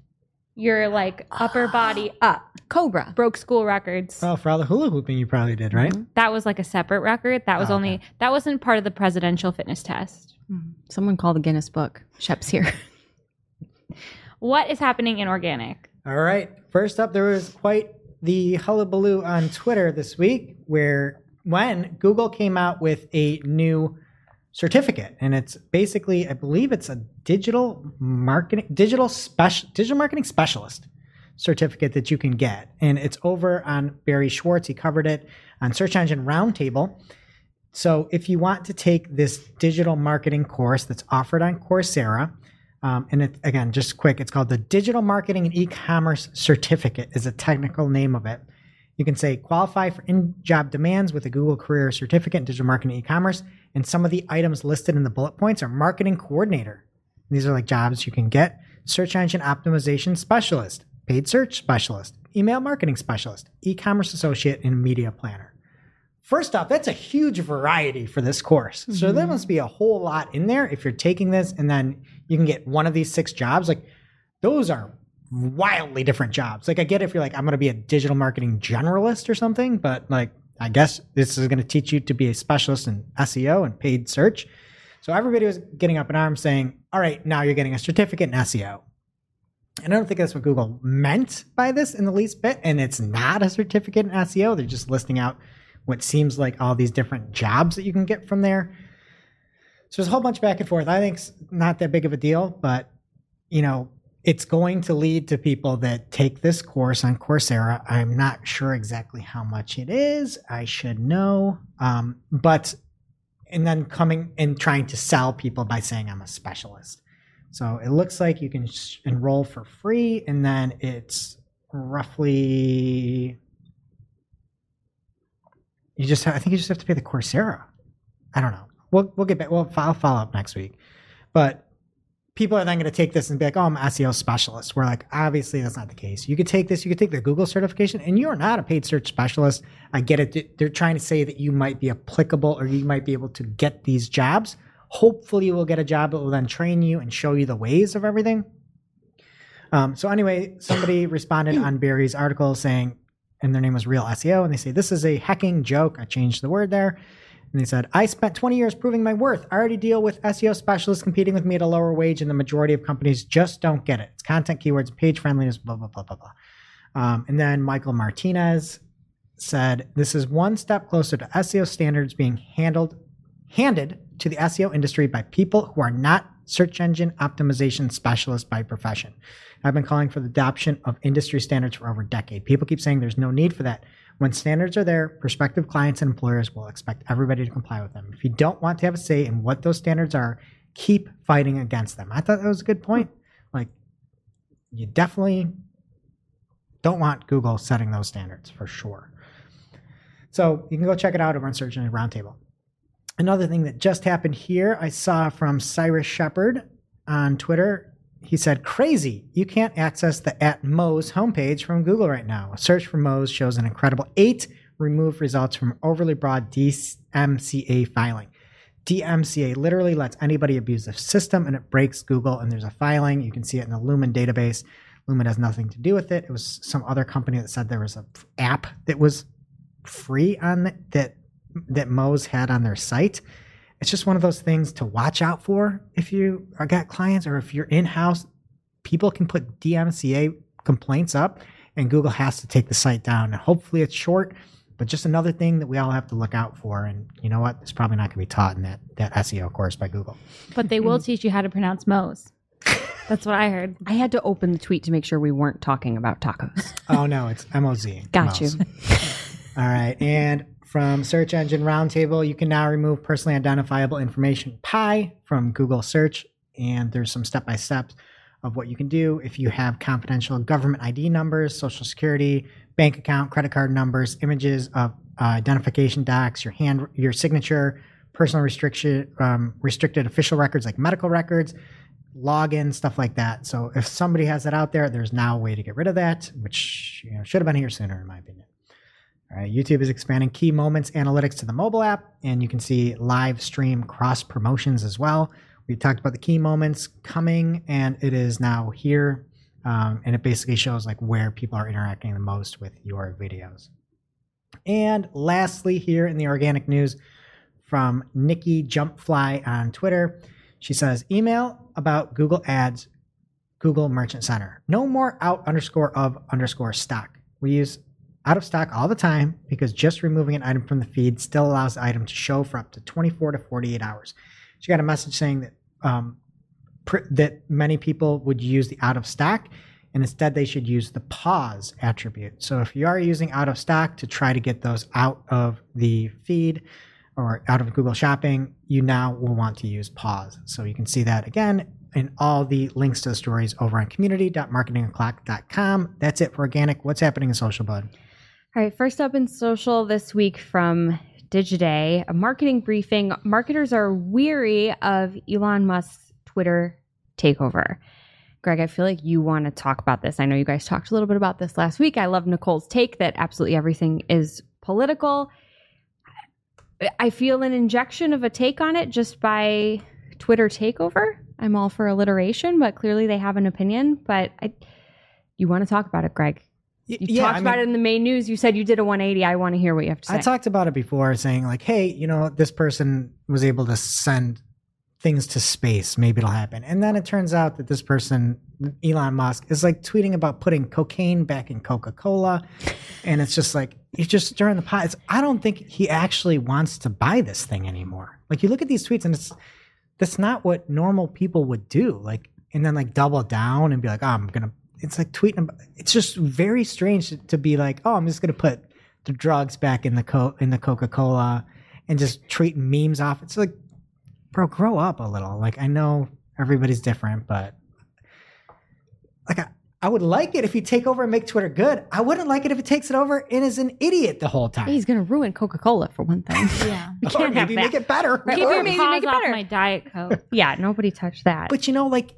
your like upper body up. Cobra. Broke school records. Well, for all the hula hooping, you probably did, right? Mm-hmm. That was like a separate record. That was Oh, only okay. that wasn't part of the presidential fitness test. Mm-hmm. Someone call the Guinness Book. Shep's here. What is happening in organic? All right. First up, there was quite the hullabaloo on Twitter this week, where when Google came out with a new certificate, and it's basically, I believe, it's a digital marketing, digital special, digital marketing specialist certificate that you can get, and it's over on Barry Schwartz. He covered it on Search Engine Roundtable. So if you want to take this digital marketing course that's offered on Coursera, um, and it, again, just quick, it's called the Digital Marketing and E-commerce Certificate is a technical name of it. You can say qualify for in-job demands with a Google Career Certificate in Digital Marketing and E-commerce. And some of the items listed in the bullet points are marketing coordinator. These are like jobs you can get. Search engine optimization specialist, paid search specialist, email marketing specialist, e-commerce associate, and media planner. First off, that's a huge variety for this course. So there mm-hmm. must be a whole lot in there if you're taking this and then you can get one of these six jobs. Like those are wildly different jobs. Like I get if you're like, I'm going to be a digital marketing generalist or something, but like, I guess this is going to teach you to be a specialist in SEO and paid search. So everybody was getting up in arms saying, all right, now you're getting a certificate in SEO. And I don't think that's what Google meant by this in the least bit. And it's not a certificate in SEO. They're just listing out what seems like all these different jobs that you can get from there. So there's a whole bunch back and forth. I think it's not that big of a deal, but you know, it's going to lead to people that take this course on Coursera. I'm not sure exactly how much it is. I should know. Um, but and then coming and trying to sell people by saying I'm a specialist. So it looks like you can sh- enroll for free, and then it's roughly you just have, I think you just have to pay the Coursera. I don't know. We'll we'll get back. We'll I'll follow up next week. But people are then going to take this and be like, "Oh, I'm an SEO specialist." We're like, obviously that's not the case. You could take this. You could take the Google certification, and you are not a paid search specialist. I get it. They're trying to say that you might be applicable or you might be able to get these jobs. Hopefully, you will get a job that will then train you and show you the ways of everything. Um, so anyway, somebody responded on Barry's article saying, and their name was Real SEO, and they say this is a hacking joke. I changed the word there. And he said, I spent 20 years proving my worth. I already deal with SEO specialists competing with me at a lower wage, and the majority of companies just don't get it. It's content, keywords, page friendliness, blah, blah, blah, blah, blah. Um, and then Michael Martinez said, This is one step closer to SEO standards being handled, handed to the SEO industry by people who are not search engine optimization specialists by profession. I've been calling for the adoption of industry standards for over a decade. People keep saying there's no need for that. When standards are there, prospective clients and employers will expect everybody to comply with them. If you don't want to have a say in what those standards are, keep fighting against them. I thought that was a good point. Like, you definitely don't want Google setting those standards for sure. So you can go check it out over on Search Engine Roundtable. Another thing that just happened here, I saw from Cyrus Shepard on Twitter. He said, Crazy, you can't access the at Moe's homepage from Google right now. A search for Moe's shows an incredible eight removed results from overly broad DMCA filing. DMCA literally lets anybody abuse the system and it breaks Google. And there's a filing. You can see it in the Lumen database. Lumen has nothing to do with it. It was some other company that said there was an app that was free on the, that that Moe's had on their site. It's just one of those things to watch out for if you are got clients or if you're in house. People can put DMCA complaints up, and Google has to take the site down. And hopefully it's short, but just another thing that we all have to look out for. And you know what? It's probably not going to be taught in that, that SEO course by Google. But they will mm-hmm. teach you how to pronounce Moe's. That's what I heard. I had to open the tweet to make sure we weren't talking about tacos. Oh, no, it's MOZ. Got you. All right. And from Search Engine Roundtable, you can now remove personally identifiable information PI from Google search. And there's some step by steps of what you can do if you have confidential government ID numbers, social security, bank account, credit card numbers, images of uh, identification docs, your hand, your signature, personal restriction, um, restricted official records like medical records, login, stuff like that. So if somebody has that out there, there's now a way to get rid of that, which you know, should have been here sooner, in my opinion. YouTube is expanding key moments analytics to the mobile app, and you can see live stream cross promotions as well. We talked about the key moments coming, and it is now here, um, and it basically shows like where people are interacting the most with your videos. And lastly, here in the organic news from Nikki Jumpfly on Twitter, she says, email about Google Ads, Google Merchant Center. No more out underscore of underscore stock. We use out of stock all the time because just removing an item from the feed still allows the item to show for up to 24 to 48 hours. She got a message saying that um, pr- that many people would use the out of stock and instead they should use the pause attribute. So if you are using out of stock to try to get those out of the feed or out of Google Shopping, you now will want to use pause. So you can see that again in all the links to the stories over on community.marketingoclock.com. That's it for organic. What's happening in social, bud? All right, first up in social this week from Digiday, a marketing briefing. Marketers are weary of Elon Musk's Twitter takeover. Greg, I feel like you want to talk about this. I know you guys talked a little bit about this last week. I love Nicole's take that absolutely everything is political. I feel an injection of a take on it just by Twitter takeover. I'm all for alliteration, but clearly they have an opinion. But I, you want to talk about it, Greg? You talked about it in the main news. You said you did a 180. I want to hear what you have to say. I talked about it before, saying like, "Hey, you know, this person was able to send things to space. Maybe it'll happen." And then it turns out that this person, Elon Musk, is like tweeting about putting cocaine back in Coca Cola, and it's just like he's just stirring the pot. It's, I don't think he actually wants to buy this thing anymore. Like you look at these tweets, and it's that's not what normal people would do. Like, and then like double down and be like, "Oh, I'm gonna." It's like tweeting. About, it's just very strange to, to be like, "Oh, I'm just gonna put." the drugs back in the co- in the Coca Cola and just treating memes off. It's like, bro, grow up a little. Like I know everybody's different, but like I, I would like it if you take over and make Twitter good. I wouldn't like it if it takes it over and is an idiot the whole time. He's going to ruin Coca Cola for one thing. Yeah. We can't have maybe that. make it better. Right. Keep Or- your maybe make it off better. my Diet Coke. yeah, nobody touched that. But you know, like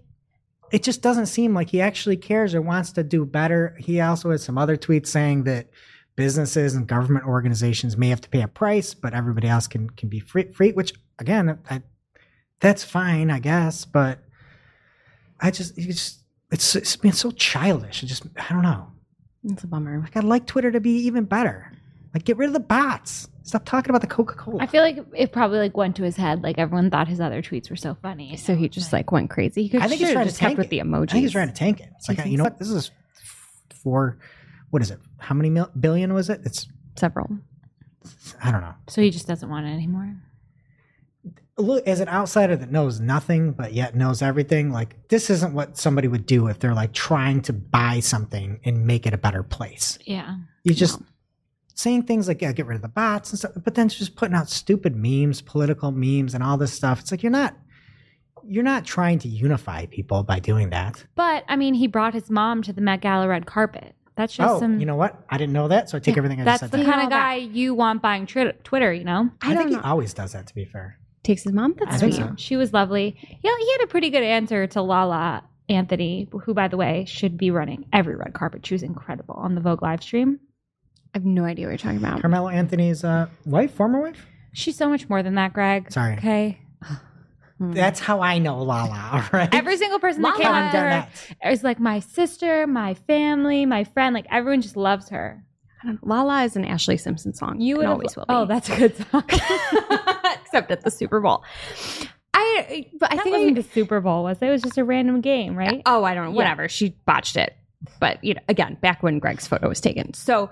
it just doesn't seem like he actually cares or wants to do better. He also has some other tweets saying that businesses and government organizations may have to pay a price, but everybody else can can be free. free which again, I, that's fine, I guess. But I just, it's just it's it's been so childish. It just I don't know. it's a bummer. Like I'd like Twitter to be even better. Like get rid of the bots. Stop talking about the Coca Cola. I feel like it probably like went to his head. Like everyone thought his other tweets were so funny. So he just like went crazy. He could I think he's trying to just kept tank with it. the emojis. I think he's trying to tank it. It's like, You you, know so? what? This is for, what is it? How many mil- billion was it? It's, several. I don't know. So he just doesn't want it anymore. Look, as an outsider that knows nothing but yet knows everything, like this isn't what somebody would do if they're like trying to buy something and make it a better place. Yeah. You just saying things like, yeah, get rid of the bots and stuff, but then just putting out stupid memes, political memes, and all this stuff. It's like you're not, you're not trying to unify people by doing that. But I mean, he brought his mom to the Met Gala red carpet. That's just oh, some. you know what? I didn't know that, so I take everything I that's just the said. You kind know of that- guy you want buying tri- Twitter. You know. I, I think don't he always does that. To be fair, Takes his mom. That's I think sweet. so. She was lovely. Yeah, he had a pretty good answer to Lala Anthony, who, by the way, should be running every red carpet. She was incredible on the Vogue live stream. I have no idea what you're talking about. Carmelo Anthony's uh, wife, former wife. She's so much more than that, Greg. Sorry. Okay. That's how I know Lala. All right. Every single person that Lala came Haven't up to done her that. is like my sister, my family, my friend. Like everyone just loves her. I don't know. Lala is an Ashlee Simpson song. You would always will be. Oh, that's a good song. except at the Super Bowl. I but I I think think I, the Super Bowl was. It was just a random game, right? Oh, I don't know. Yeah. Whatever. She botched it. but you know, again, back when Greg's photo was taken. So,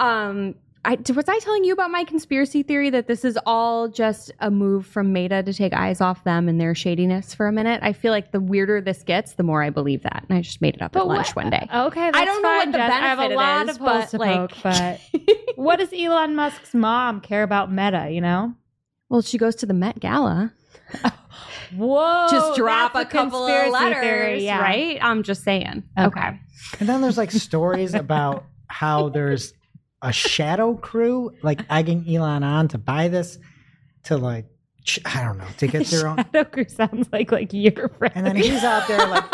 um, I, was I telling you about my conspiracy theory that this is all just a move from Meta to take eyes off them and their shadiness for a minute? I feel like the weirder this gets, the more I believe that. And I just made it up at lunch what- one day. Okay, that's I don't know what fine, the Jess. I have a benefit lot is, of holes but, to like- poke, but what does Elon Musk's mom care about Meta? You know? Well, she goes to the Met Gala. Whoa! just drop a that's couple of letters, theory, yeah. right? I'm just saying. Okay. okay. And then there's like stories about how there's a shadow crew like egging Elon on to buy this to like I don't know to get their own. Shadow Crew sounds like like your friend. And then he's out there like.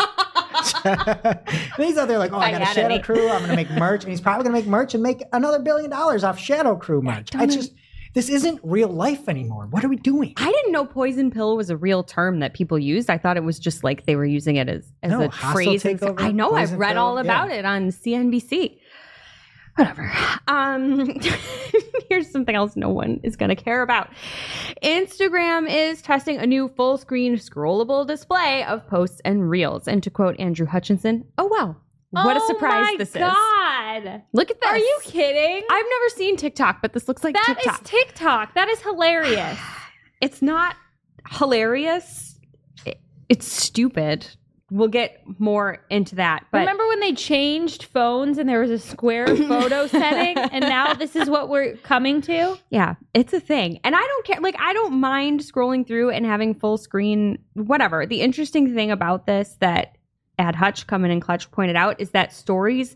he's out there like, oh, I I got a Shadow. Crew. I'm gonna make merch, and he's probably gonna make merch and make another billion dollars off Shadow Crew merch. I don't just, this isn't real life anymore. What are we doing? I didn't know poison pill was a real term that people used. I thought it was just like they were using it as, as No, a phrase. I know. I've read pill, all about yeah. it on CNBC. Whatever. Um, here's something else no one is going to care about. Instagram is testing a new full screen scrollable display of posts and reels. And to quote Andrew Hutchinson, oh, wow. What a Oh surprise this is. God. Look at this. Are you kidding? I've never seen TikTok, but this looks like That is TikTok. TikTok. That is hilarious. it's not hilarious. It- it's stupid. We'll get more into that. But Remember when they changed phones and there was a square photo setting, and now this is what we're coming to? yeah, it's a thing. And I don't care. Like, I don't mind scrolling through and having full screen, whatever. The interesting thing about this that Ad Hutch coming in clutch pointed out is that stories,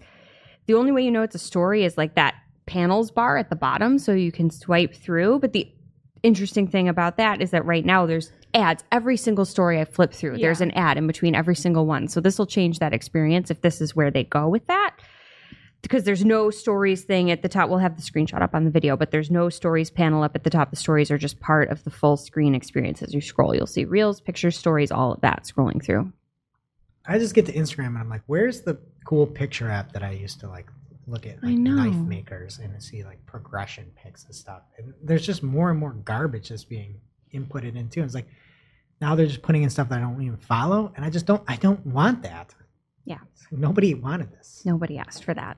the only way you know it's a story is like that panels bar at the bottom so you can swipe through. But the interesting thing about that is that right now there's ads. Every single story I flip through, there's an ad in between every single one. So this will change that experience if this is where they go with that. Because there's no stories thing at the top. We'll have the screenshot up on the video, but there's no stories panel up at the top. The stories are just part of the full screen experience. As you scroll, you'll see reels, pictures, stories, all of that scrolling through. I just get to Instagram and I'm like, where's the cool picture app that I used to like look at like knife makers and see like progression pics and stuff. And there's just more and more garbage that's being inputted into. It's like now they're just putting in stuff that I don't even follow, and I just don't. I don't want that. Yeah. Nobody wanted this. Nobody asked for that.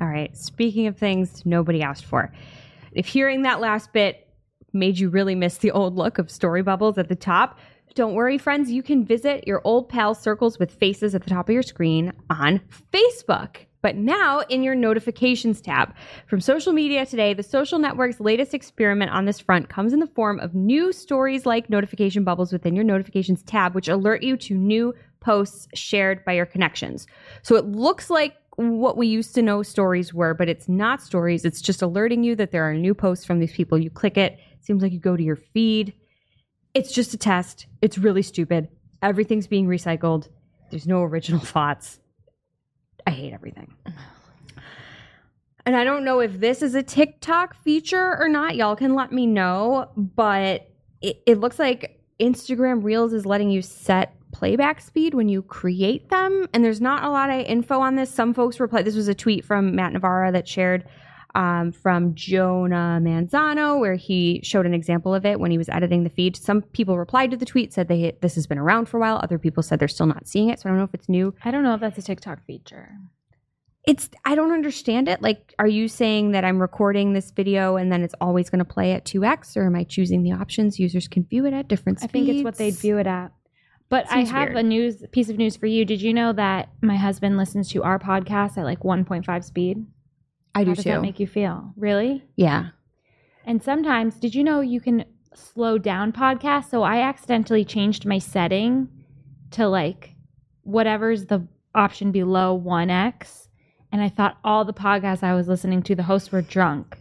All right. Speaking of things nobody asked for, if hearing that last bit made you really miss the old look of story bubbles at the top, don't worry, friends. You can visit your old pal circles with faces at the top of your screen on Facebook. But now in your notifications tab. From social media today, the social network's latest experiment on this front comes in the form of new stories like notification bubbles within your notifications tab, which alert you to new posts shared by your connections. So it looks like what we used to know stories were, but it's not stories. It's just alerting you that there are new posts from these people. You click it, seems like you go to your feed. It's just a test. It's really stupid. Everything's being recycled. There's no original thoughts. I hate everything. And I don't know if this is a TikTok feature or not. Y'all can let me know. But it, it looks like Instagram Reels is letting you set playback speed when you create them. And there's not a lot of info on this. Some folks reply. This was a tweet from Matt Navarra that shared um, from Jonah Manzano, where he showed an example of it when he was editing the feed. Some people replied to the tweet, said they this has been around for a while. Other people said they're still not seeing it. So I don't know if it's new. I don't know if that's a TikTok feature. It's I don't understand it. Like, are you saying that I'm recording this video and then it's always going to play at two x, or am I choosing the options users can view it at different speeds? I think it's what they'd view it at. But I have weird. a news piece of news for you. Did you know that my husband listens to our podcast at like 1.5 speed? I do How does too. that make you feel? Really? yeah. And sometimes, did you know you can slow down podcasts? So I accidentally changed my setting to like whatever's the option below 1x. And I thought all the podcasts I was listening to, the hosts were drunk.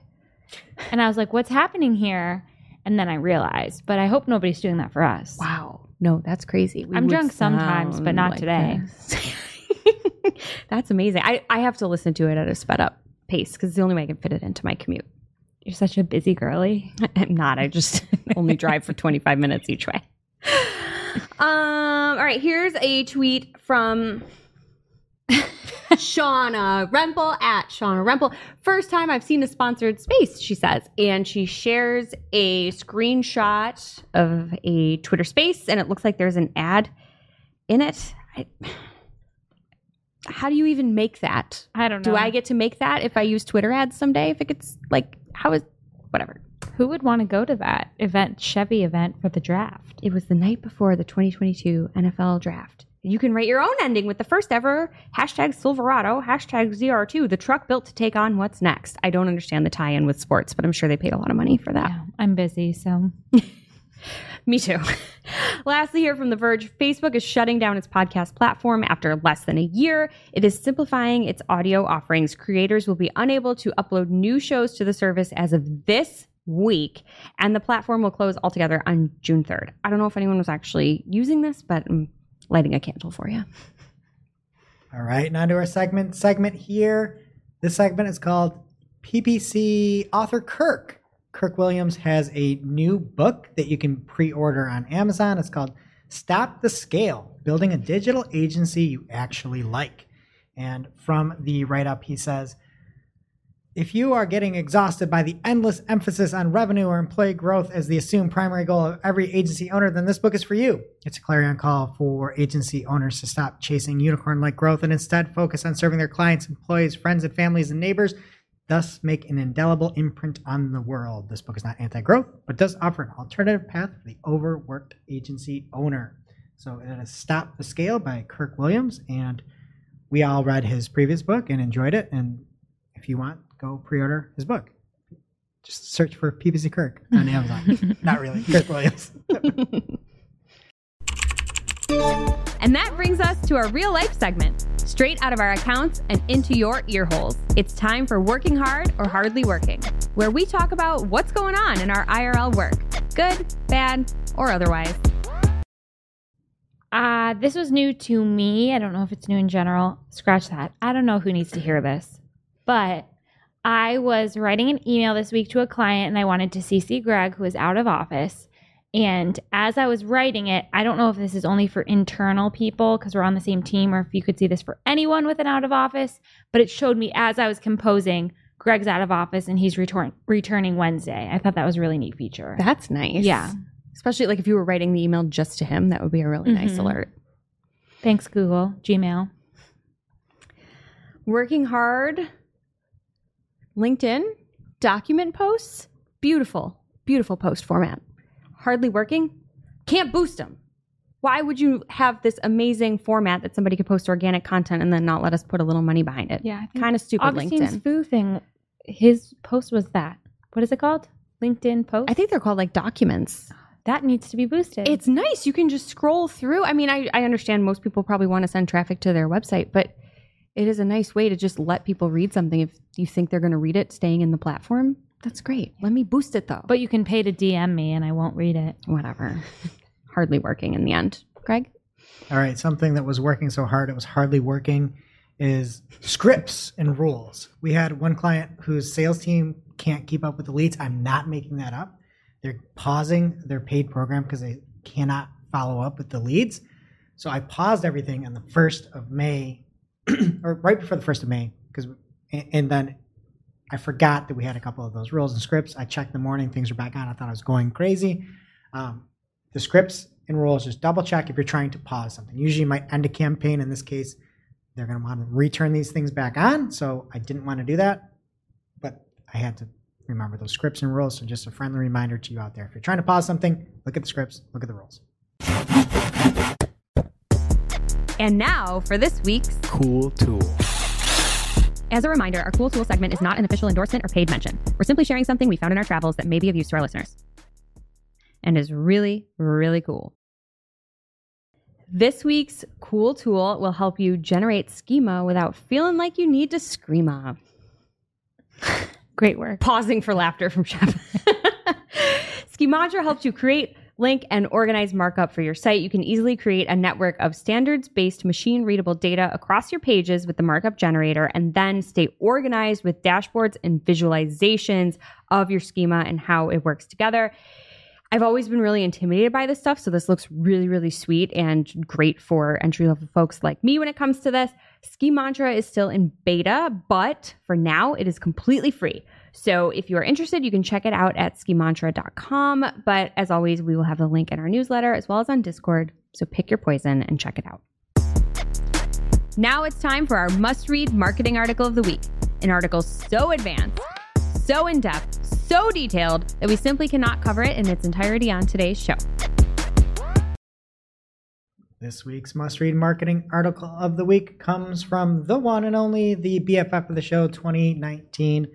And I was like, what's happening here? And then I realized, but I hope nobody's doing that for us. Wow. No, that's crazy. We I'm drunk sometimes, but not like today. that's amazing. I, I have to listen to it at a sped up pace because it's the only way I can fit it into my commute. You're such a busy girly. I'm not. I just only drive for 25 minutes each way. Um, all right, here's a tweet from Shauna Rempel at Shauna Rempel. First time I've seen a sponsored space, she says. And she shares a screenshot of a Twitter space, and it looks like there's an ad in it. I, how do you even make that? I don't know. Do I get to make that if I use Twitter ads someday? If it gets like, how is whatever? Who would want to go to that event, Chevy event for the draft? It was the night before the 2022 NFL draft. You can write your own ending with the first ever hashtag Silverado, hashtag ZR2, the truck built to take on what's next. I don't understand the tie in with sports, but I'm sure they paid a lot of money for that. Yeah, I'm busy, so Me too. Lastly, here from The Verge, Facebook is shutting down its podcast platform after less than a year. It is simplifying its audio offerings. Creators will be unable to upload new shows to the service as of this week, and the platform will close altogether on June 3rd. I don't know if anyone was actually using this, but I'm lighting a candle for you. All right, now to our segment segment here. This segment is called PPC Author Kirk. Kirk Williams has a new book that you can pre-order on Amazon. It's called Stop the Scale: Building a Digital Agency You Actually Like. And from the write-up, he says, if you are getting exhausted by the endless emphasis on revenue or employee growth as the assumed primary goal of every agency owner, then this book is for you. It's a clarion call for agency owners to stop chasing unicorn like growth and instead focus on serving their clients, employees, friends, and families and neighbors, thus make an indelible imprint on the world. This book is not anti growth, but does offer an alternative path for the overworked agency owner. So it is Stop the Scale by Kirk Williams. And we all read his previous book and enjoyed it. And if you want, go pre-order his book. Just search for PPC Kirk on Amazon. Not really, Kirk Williams. And that brings us to our real life segment, straight out of our accounts and into your ear holes. It's time for Working Hard or Hardly Working, where we talk about what's going on in our IRL work, good, bad, or otherwise. uh, this was new to me. I don't know if it's new in general. Scratch that. I don't know who needs to hear this, but I was writing an email this week to a client and I wanted to CC Greg, who is out of office. And as I was writing it, I don't know if this is only for internal people because we're on the same team or if you could see this for anyone with an out of office, but it showed me as I was composing, Greg's out of office and he's return- returning Wednesday. I thought that was a really neat feature. That's nice. Yeah. Especially like if you were writing the email just to him, that would be a really nice Mhm. alert. Thanks, Google, Gmail. Working hard, LinkedIn, document posts, beautiful, beautiful post format. Hardly working, can't boost them. Why would you have this amazing format that somebody could post organic content and then not let us put a little money behind it? Yeah, Kind of stupid Augustine's LinkedIn. Fou thing, his post was that. What is it called? LinkedIn post? I think they're called like documents. that needs to be boosted. It's nice. You can just scroll through. I mean, I, I understand most people probably want to send traffic to their website, but it is a nice way to just let people read something. If you think they're going to read it staying in the platform, that's great. Let me boost it though. but you can pay to DM me and I won't read it. whatever. Hardly working in the end. Greg? All right, something that was working so hard it was hardly working is scripts and rules. We had one client whose sales team can't keep up with the leads. I'm not making that up. They're pausing their paid program because they cannot follow up with the leads. So I paused everything on the 1st of May, or right before the 1st of May, because and then I forgot that we had a couple of those rules and scripts. I checked the morning, things were back on. I thought I was going crazy. Um, the scripts and rules just double check if you're trying to pause something. Usually, you might end a campaign. In this case, they're going to want to return these things back on. So I didn't want to do that, but I had to remember those scripts and rules. So just a friendly reminder to you out there: if you're trying to pause something, look at the scripts, look at the rules. And now for this week's Cool tool. As a reminder, our Cool Tool segment is not an official endorsement or paid mention. We're simply sharing something we found in our travels that may be of use to our listeners. And is really, really cool. This week's Cool Tool will help you generate schema without feeling like you need to screama. Great work. pausing for laughter from Shep. Schemantra helps you create, link, and organize markup for your site. You can easily create a network of standards based machine readable data across your pages with the markup generator and then stay organized with dashboards and visualizations of your schema and how it works together. I've always been really intimidated by this stuff, so this looks really, really sweet and great for entry level folks like me when it comes to this. Schemantra is still in beta, but for now it is completely free. So if you are interested, you can check it out at schemantra.com. But as always, we will have the link in our newsletter as well as on Discord. So pick your poison and check it out. Now it's time for our must read marketing article of the week. An article so advanced, so in depth, so detailed that we simply cannot cover it in its entirety on today's show. This week's must read marketing article of the week comes from the one and only, the BFF of the show 2019,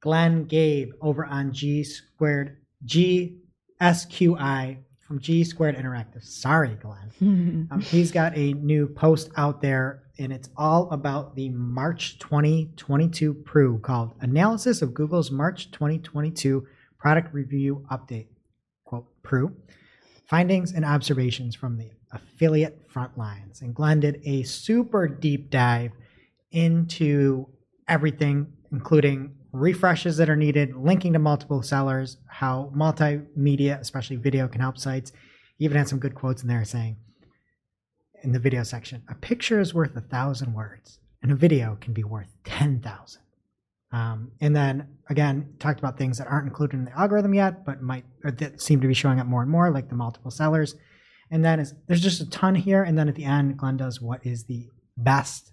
Glenn Gabe over on G squared GSQI from G squared Interactive. Sorry, Glenn. Um, he's got a new post out there, and it's all about the March 2022 PRU called Analysis of Google's March 2022 Product Review Update. Quote, PRU. Findings and observations from the affiliate front lines. And Glenn did a super deep dive into everything, including refreshes that are needed, linking to multiple sellers, how multimedia, especially video, can help sites. He even had some good quotes in there saying, in the video section, a picture is worth a thousand words, and a video can be worth 10,000. Um, and then again, talked about things that aren't included in the algorithm yet, but might or that seem to be showing up more and more, like the multiple sellers. And then is, there's just a ton here. And then at the end, Glenn does what is the best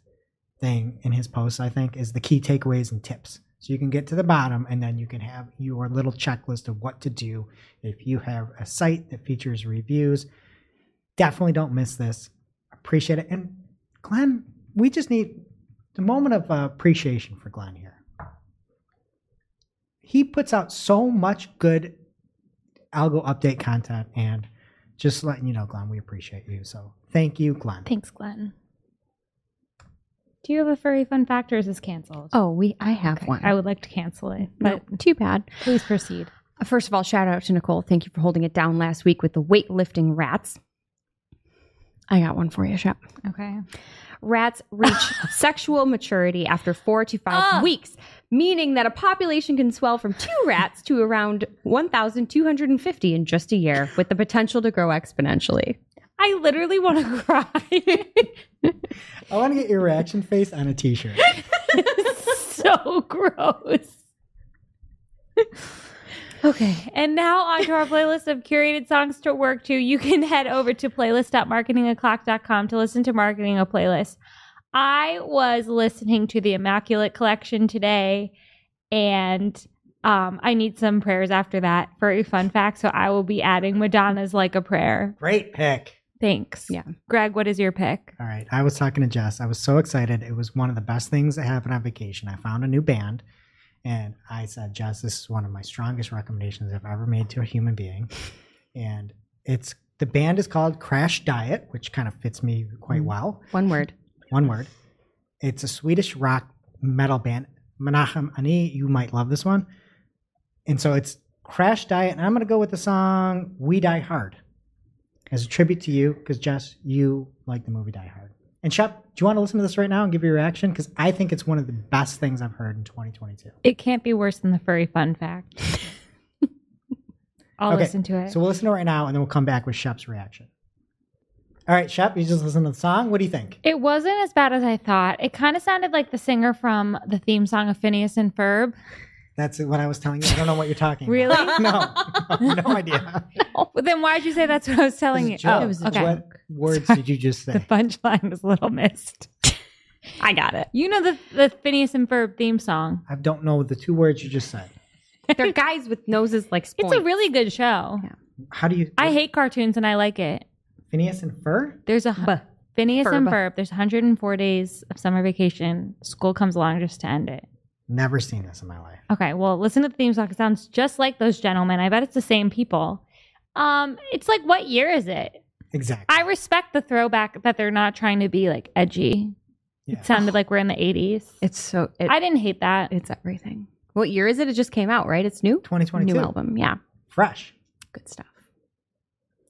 thing in his posts, I think, is the key takeaways and tips. So you can get to the bottom and then you can have your little checklist of what to do if you have a site that features reviews. Definitely don't miss this. Appreciate it. And Glenn, we just need the moment of uh, appreciation for Glenn here. He puts out so much good algo update content and just letting you know, Glenn, we appreciate you. So thank you, Glenn. Thanks, Glenn. Do you have a furry fun fact or is this canceled? Oh, we I have Okay, one. I would like to cancel it, but too bad. please proceed. First of all, shout out to Nicole. Thank you for holding it down last week with the weightlifting rats. I got one for you, Shep. Okay. Rats reach sexual maturity after four to five Ah. weeks, meaning that a population can swell from two rats to around 1,250 in just a year, with the potential to grow exponentially. I literally want to cry. I want to get your reaction face on a t shirt. so gross. Okay, and now on to our playlist of curated songs to work to. You can head over to playlist.marketingoclock.com to listen to Marketing a Playlist. I was listening to the Immaculate Collection today, and um, I need some prayers after that for a fun fact. So I will be adding Madonna's Like a Prayer. Great pick. Thanks. Yeah. Greg, what is your pick? All right. I was talking to Jess. I was so excited. It was one of the best things that happened on vacation. I found a new band and I said, Jess, this is one of my strongest recommendations I've ever made to a human being. And it's the band is called Crashdïet, which kind of fits me quite mm. well. One word. One word. It's a Swedish rock metal band. Menachem Ani, you might love this one. And so it's Crashdïet, and I'm going to go with the song We Die Hard as a tribute to you, because Jess, you like the movie Die Hard. And Shep, do you want to listen to this right now and give your reaction? Because I think it's one of the best things I've heard in 2022. It can't be worse than the furry fun fact. I'll Okay, listen to it. So we'll listen to it right now, and then we'll come back with Shep's reaction. All right, Shep, you just listen to the song. What do you think? It wasn't as bad as I thought. It kind of sounded like the singer from the theme song of Phineas and Ferb. That's what I was telling you. I don't know what you're talking Really? about. Really? No, no idea. But then why'd you say that's what I was telling you? It was a joke. Oh, It was a okay. What words Sorry. did you just say? The say? punchline was a little missed. I got it. You know the the Phineas and Ferb theme song. I don't know the two words you just said. They're guys with noses like It's a really good show. Yeah. How do you? I hate cartoons and I like it. Phineas and Ferb. There's a Buh. Phineas and Ferb. Ferb. There's 104 days of summer vacation. School comes along just to end it. Never seen this in my life. Okay, well, listen to the theme song. It sounds just like those gentlemen. I bet it's the same people. Um, it's like, what year is it? Exactly. I respect the throwback that they're not trying to be like edgy. Yeah. It sounded like we're in the 80s. It's so. It, I didn't hate that. it's everything. What year is it? It just came out, right? It's new. 2022. New album. Yeah. Fresh. Good stuff.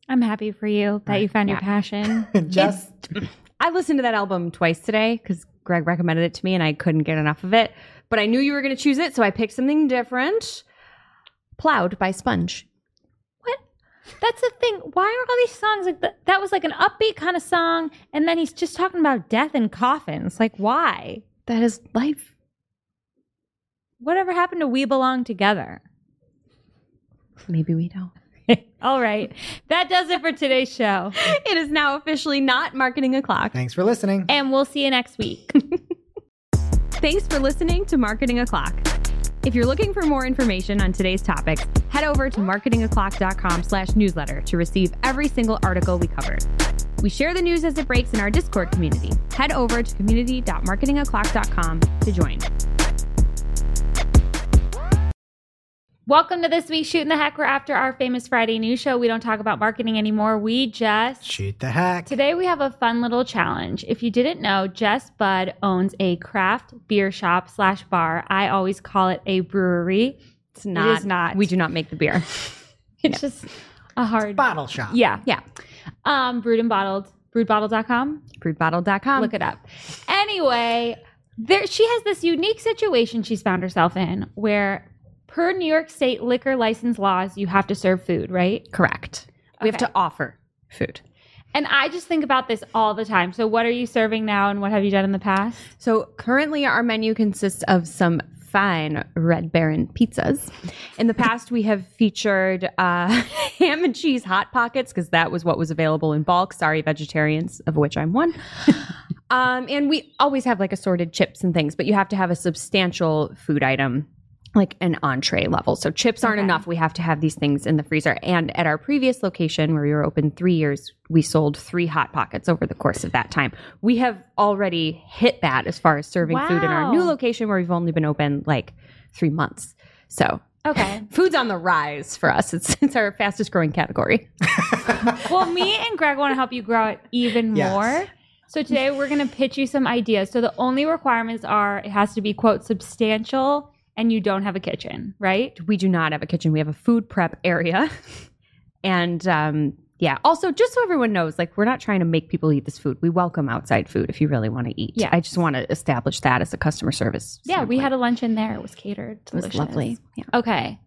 I'm happy for you that Right. you found your passion. Just I listened to that album twice today because Greg recommended it to me and I couldn't get enough of it. But I knew you were going to choose it, so I picked something different. Plowed by Sponge. what? That's the thing. Why are all these songs like that? That was like an upbeat kind of song, and then he's just talking about death and coffins. Like, why? That is life. Whatever happened to We Belong Together? Maybe we don't. All right. That does it for today's show. It is now officially not marketing o'clock. Thanks for listening. And we'll see you next week. Thanks for listening to Marketing O'Clock. If you're looking for more information on today's topics, head over to marketingoclock.com slash newsletter to receive every single article we covered. We share the news as it breaks in our Discord community. Head over to community.marketingoclock.com to join. Welcome to this week's Shooting the Heck. We're after our famous Friday news show. We don't talk about marketing anymore. We just Shoot the hack. Today we have a fun little challenge. If you didn't know, Jess Budd owns a craft beer shop slash bar. I always call it a brewery. It's not. is not. We do not make the beer. It's just a hard Bottle shop. Yeah. Yeah. Um, brewed and bottled. Brewedbottled.com. Brewedbottle.com. Look it up. Anyway, there she has this unique situation she's found herself in where per New York State liquor license laws, you have to serve food, right? Correct. We have to offer food. And I just think about this all the time. So what are you serving now and what have you done in the past? So currently, our menu consists of some fine Red Baron pizzas. In the past, we have featured uh, ham and cheese hot pockets because that was what was available in bulk. Sorry, vegetarians, of which I'm one. um, and we always have like assorted chips and things, but you have to have a substantial food item. Like an entree level. So chips aren't Okay. enough. We have to have these things in the freezer. And at our previous location where we were open three years, we sold three hot pockets over the course of that time. We have already hit that as far as serving food in our new location where we've only been open like three months. So Okay. food's on the rise for us. It's it's our fastest growing category. well, me and Greg want to help you grow it even Yes. more. So today we're going to pitch you some ideas. So the only requirements are it has to be quote substantial and you don't have a kitchen, right? We do not have a kitchen. We have a food prep area. And um yeah, also just so everyone knows, like we're not trying to make people eat this food. We welcome outside food if you really want to eat. Yeah. I just want to establish that as a customer service. Yeah, we had a lunch in there. It was catered. it was Delicious. lovely. Yeah. Okay.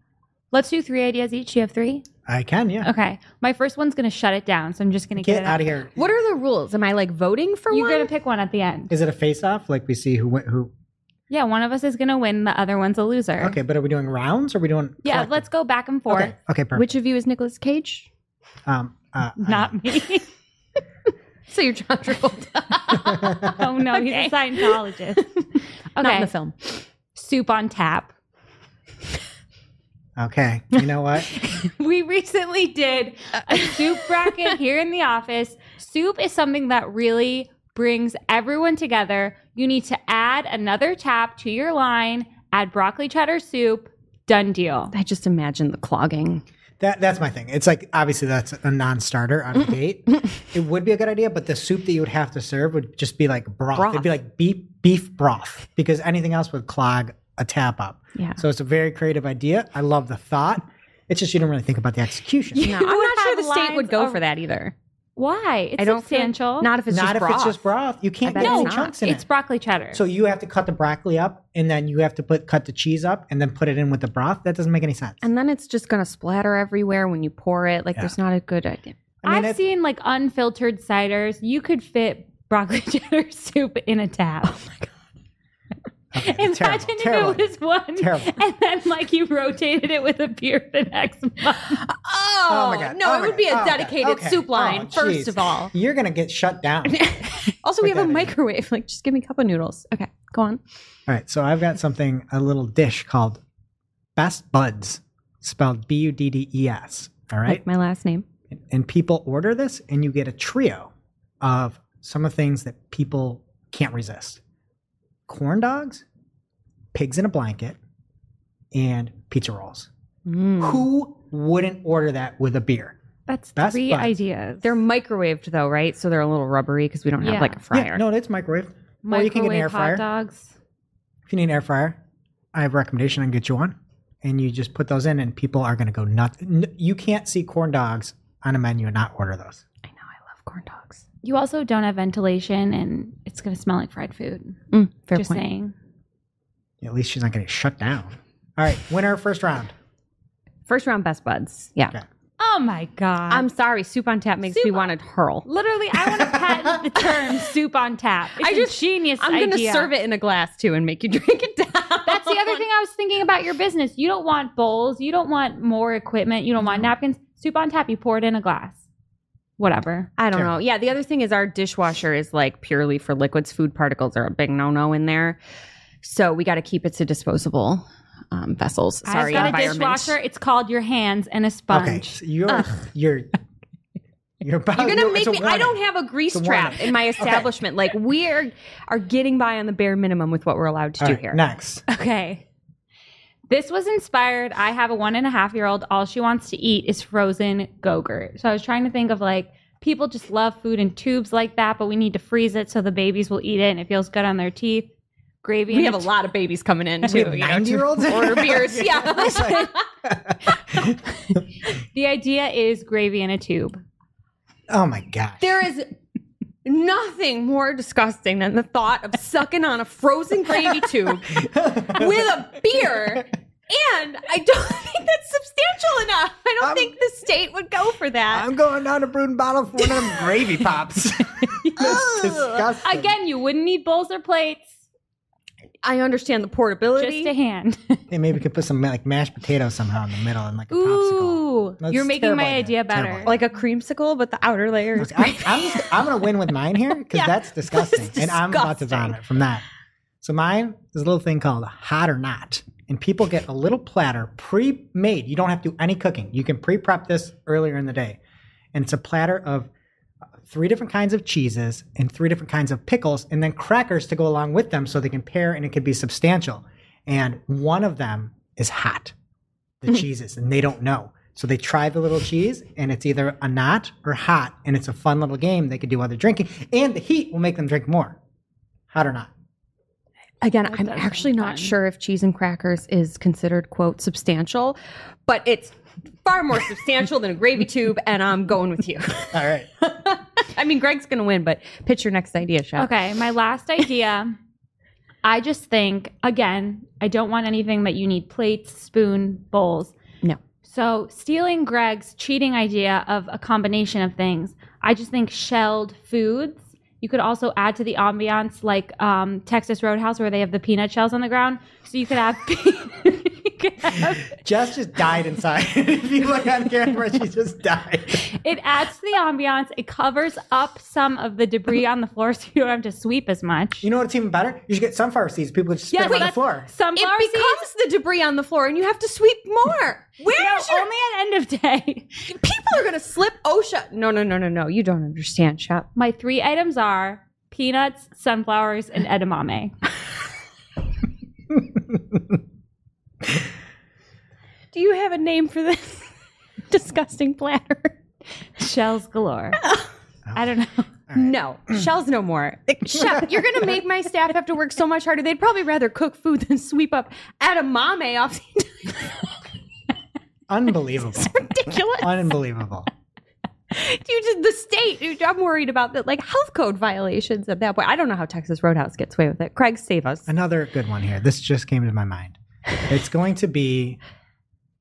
Let's do three ideas each. You have three? I can, yeah. Okay. My first one's going to shut it down. So I'm just going to Get get, it out of here. What are the rules? Am I like voting for You're one? going to pick one at the end. Is it a face off? Like we see who went who Yeah, one of us is going to win. The other one's a loser. Okay, but are we doing rounds or are we doing Yeah, collective? let's go back and forth. Okay. Okay, perfect. Which of you is Nicolas Cage? um uh, Not me. So you're John Travolta. oh no, he's a Scientologist. Okay. Not in the film. Soup on tap. Okay. You know what? We recently did a soup bracket here in the office. Soup is something that really brings everyone together. You need to add another tap to your line, add broccoli cheddar soup, done deal. I just imagine the clogging. That that's my thing. It's like obviously that's a non-starter out of the gate. It would be a good idea, but the soup that you would have to serve would just be like broth. Broth. It'd be like beef beef broth because anything else would clog a tap up. Yeah. So it's a very creative idea. I love the thought. It's just you don't really think about the execution. No, I'm not sure the state would go of- for that either. Why? It's I don't feel- substantial. Not if it's Not just if broth. it's just broth. You can't bet get it's any chunks in it's it. broccoli cheddar. So you have to cut the broccoli up and then you have to put cut the cheese up and then put it in with the broth. That doesn't make any sense. And then it's just gonna splatter everywhere when you pour it. Like Yeah. there's not a good idea. I mean, I've it's- seen like unfiltered ciders. You could fit broccoli cheddar soup in a tap. Oh Okay, Imagine terrible, if terrible. it was one, Terrible. and then like you rotated it with a beer the next month. Oh, Oh my God. no! Oh it would be God. a Oh, okay. dedicated soup oh, line Oh, first of all. You're gonna get shut down. Also, we have a in. microwave. Like, just give me a cup of noodles. Okay, go on. All right, so I've got something, a little dish called Best Buds, spelled B U D D E S. All right, Like my last name. and people order this, and you get a trio of some of the things that people can't resist: corn dogs, pigs in a blanket, and pizza rolls. Mm. Who wouldn't order that with a beer? That's Best three buds. ideas. They're microwaved though, right? So they're a little rubbery because we don't have Yeah. like a fryer. Yeah, no, it's microwave. Or you can get an air Microwave fryer. hot dogs. If you need an air fryer, I have a recommendation. I can get you one, and you just put those in, and people are going to go nuts. N- You can't see corn dogs on a menu and not order those. I know. I love corn dogs. You also don't have ventilation, and it's going to smell like fried food. Mm, fair Just point. saying. At least she's not going to shut down. All right, winner first round. First round best buds. Yeah. Okay. Oh my god! I'm sorry. Soup on tap makes Soup me on- want to hurl. literally. I want to patent the term "soup on tap." It's I a just- genius I'm gonna idea. serve it in a glass too and make you drink it down. That's the other thing I was thinking about your business. You don't want bowls. You don't want more equipment. You don't want napkins. soup on tap. You pour it in a glass. Whatever. I don't Sure. know. Yeah, the other thing is our dishwasher is like purely for liquids. Food particles are a big no-no in there. So we got to keep it to disposable um, vessels. Sorry, I've got a environment. dishwasher. It's called your hands and a Okay, sponge. so you're you're you're about You're gonna you're- make it's me. a I don't have a grease a trap in my establishment. Like we are, are getting by on the bare minimum with what we're allowed to All do right, here. Next, Okay. This was inspired. I have a one and a half year old. All she wants to eat is frozen Go-Gurt. So I was trying to think of like people just love food in tubes like that, but we need to freeze it so the babies will eat it and it feels good on their teeth. Gravy. We have a a lot of babies coming in too. have you know, 90-year-olds? order beers. Yeah. The idea is gravy in a tube. oh my gosh, there is nothing more disgusting than the thought of sucking on a frozen gravy tube with a beer. And I don't think that's substantial enough. I don't I'm- think the state would go for that. I'm going down to Brood bottle for one of them gravy pops. That's disgusting. Again, you wouldn't need bowls or plates, I understand the portability. just a hand. And maybe we could put some like mashed potatoes somehow in the middle and like a popsicle. Ooh, That's you're making terrible my idea. idea better. Terrible. like a creamsicle, but the outer layer is Look, I'm, I'm, just, I'm gonna win with mine here because Yeah, that's disgusting, that's and I'm about to vomit from that. So mine is a little thing called hot or not, and people get a little platter pre-made. You don't have to do any cooking. You can pre-prep this earlier in the day, and it's a platter of three different kinds of cheeses and three different kinds of pickles, and then crackers to go along with them, so they can pair and it could be substantial. And one of them is hot, the hmm. cheeses, and they don't know. So they try the little cheese, and it's either a not or hot, and it's a fun little game. They could do while they're drinking, and the heat will make them drink more. Hot or not? Again, That I'm actually not fun. sure if cheese and crackers is considered quote substantial, but it's far more substantial than a gravy tube, and I'm going with you. All right. I mean, Greg's gonna win, but pitch your next idea, Shep. Okay, my last idea. I just think again, I don't want anything that you need plates, spoon, bowls. No. So stealing Greg's cheating idea of a combination of things, I just think shelled foods. You could also add to the ambiance like um, Texas Roadhouse where they have the peanut shells on the ground. So you could have, you Jess just died inside. if you look on camera, she just died. it adds to the ambiance. It covers up some of the debris on the floor so you don't have to sweep as much. You know what's even better? You should get sunflower seeds. People just Yeah, spit them on the that's- floor. Sunflower It seeds. becomes the debris on the floor, and you have to sweep more. Where's No, your only at end of day. people are gonna slip OSHA? No, no, no, no, no. You don't understand, Shep. My three items are peanuts, sunflowers, and edamame. Do you have a name for this disgusting platter? Shells galore. Oh. I don't know. No, shells no more. Shep, you're gonna make my staff have to work so much harder. They'd probably rather cook food than sweep up edamame off the Unbelievable. ridiculous. Unbelievable. You just the state. I'm worried about the like health code violations at that point. I don't know how Texas Roadhouse gets away with it. Craig, save us. Another good one here. This just came to my mind. It's going to be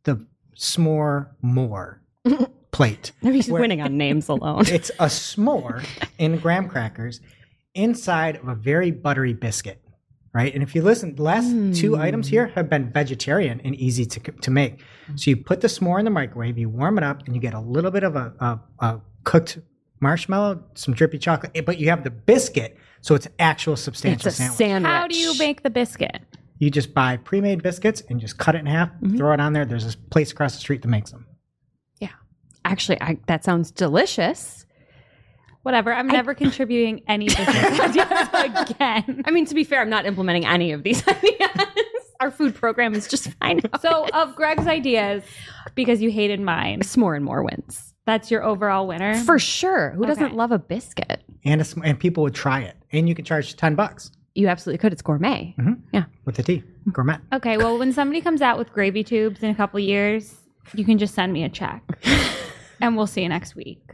the s'more more plate. He's Where- winning on names alone. It's a s'more in graham crackers inside of a very buttery biscuit, right? And if you listen, the last two items here have been vegetarian and easy to, to make. So you put the s'more in the microwave, you warm it up, and you get a little bit of a, a, a cooked marshmallow, some drippy chocolate, eh, but you have the biscuit, so it's actual substantial It's a sandwich. sandwich. How do you make the biscuit? You just buy pre-made biscuits and just cut it in half, mm-hmm. throw it on there. There's this place across the street that makes them. Yeah, actually, I, that sounds delicious. Whatever. I'm never contributing any business ideas again. I mean, to be fair, I'm not implementing any of these ideas. Our food program is just fine. So, of Greg's ideas, because you hated mine, s'more and more wins that's your overall winner. for sure. Who doesn't love a biscuit? And, a, and people would try it. And you can charge 10 bucks You absolutely could. It's gourmet. Mm-hmm. Yeah. With the tea. Gourmet. okay, well, when somebody comes out with gravy tubes in a couple years, you can just send me a check. and we'll see you next week.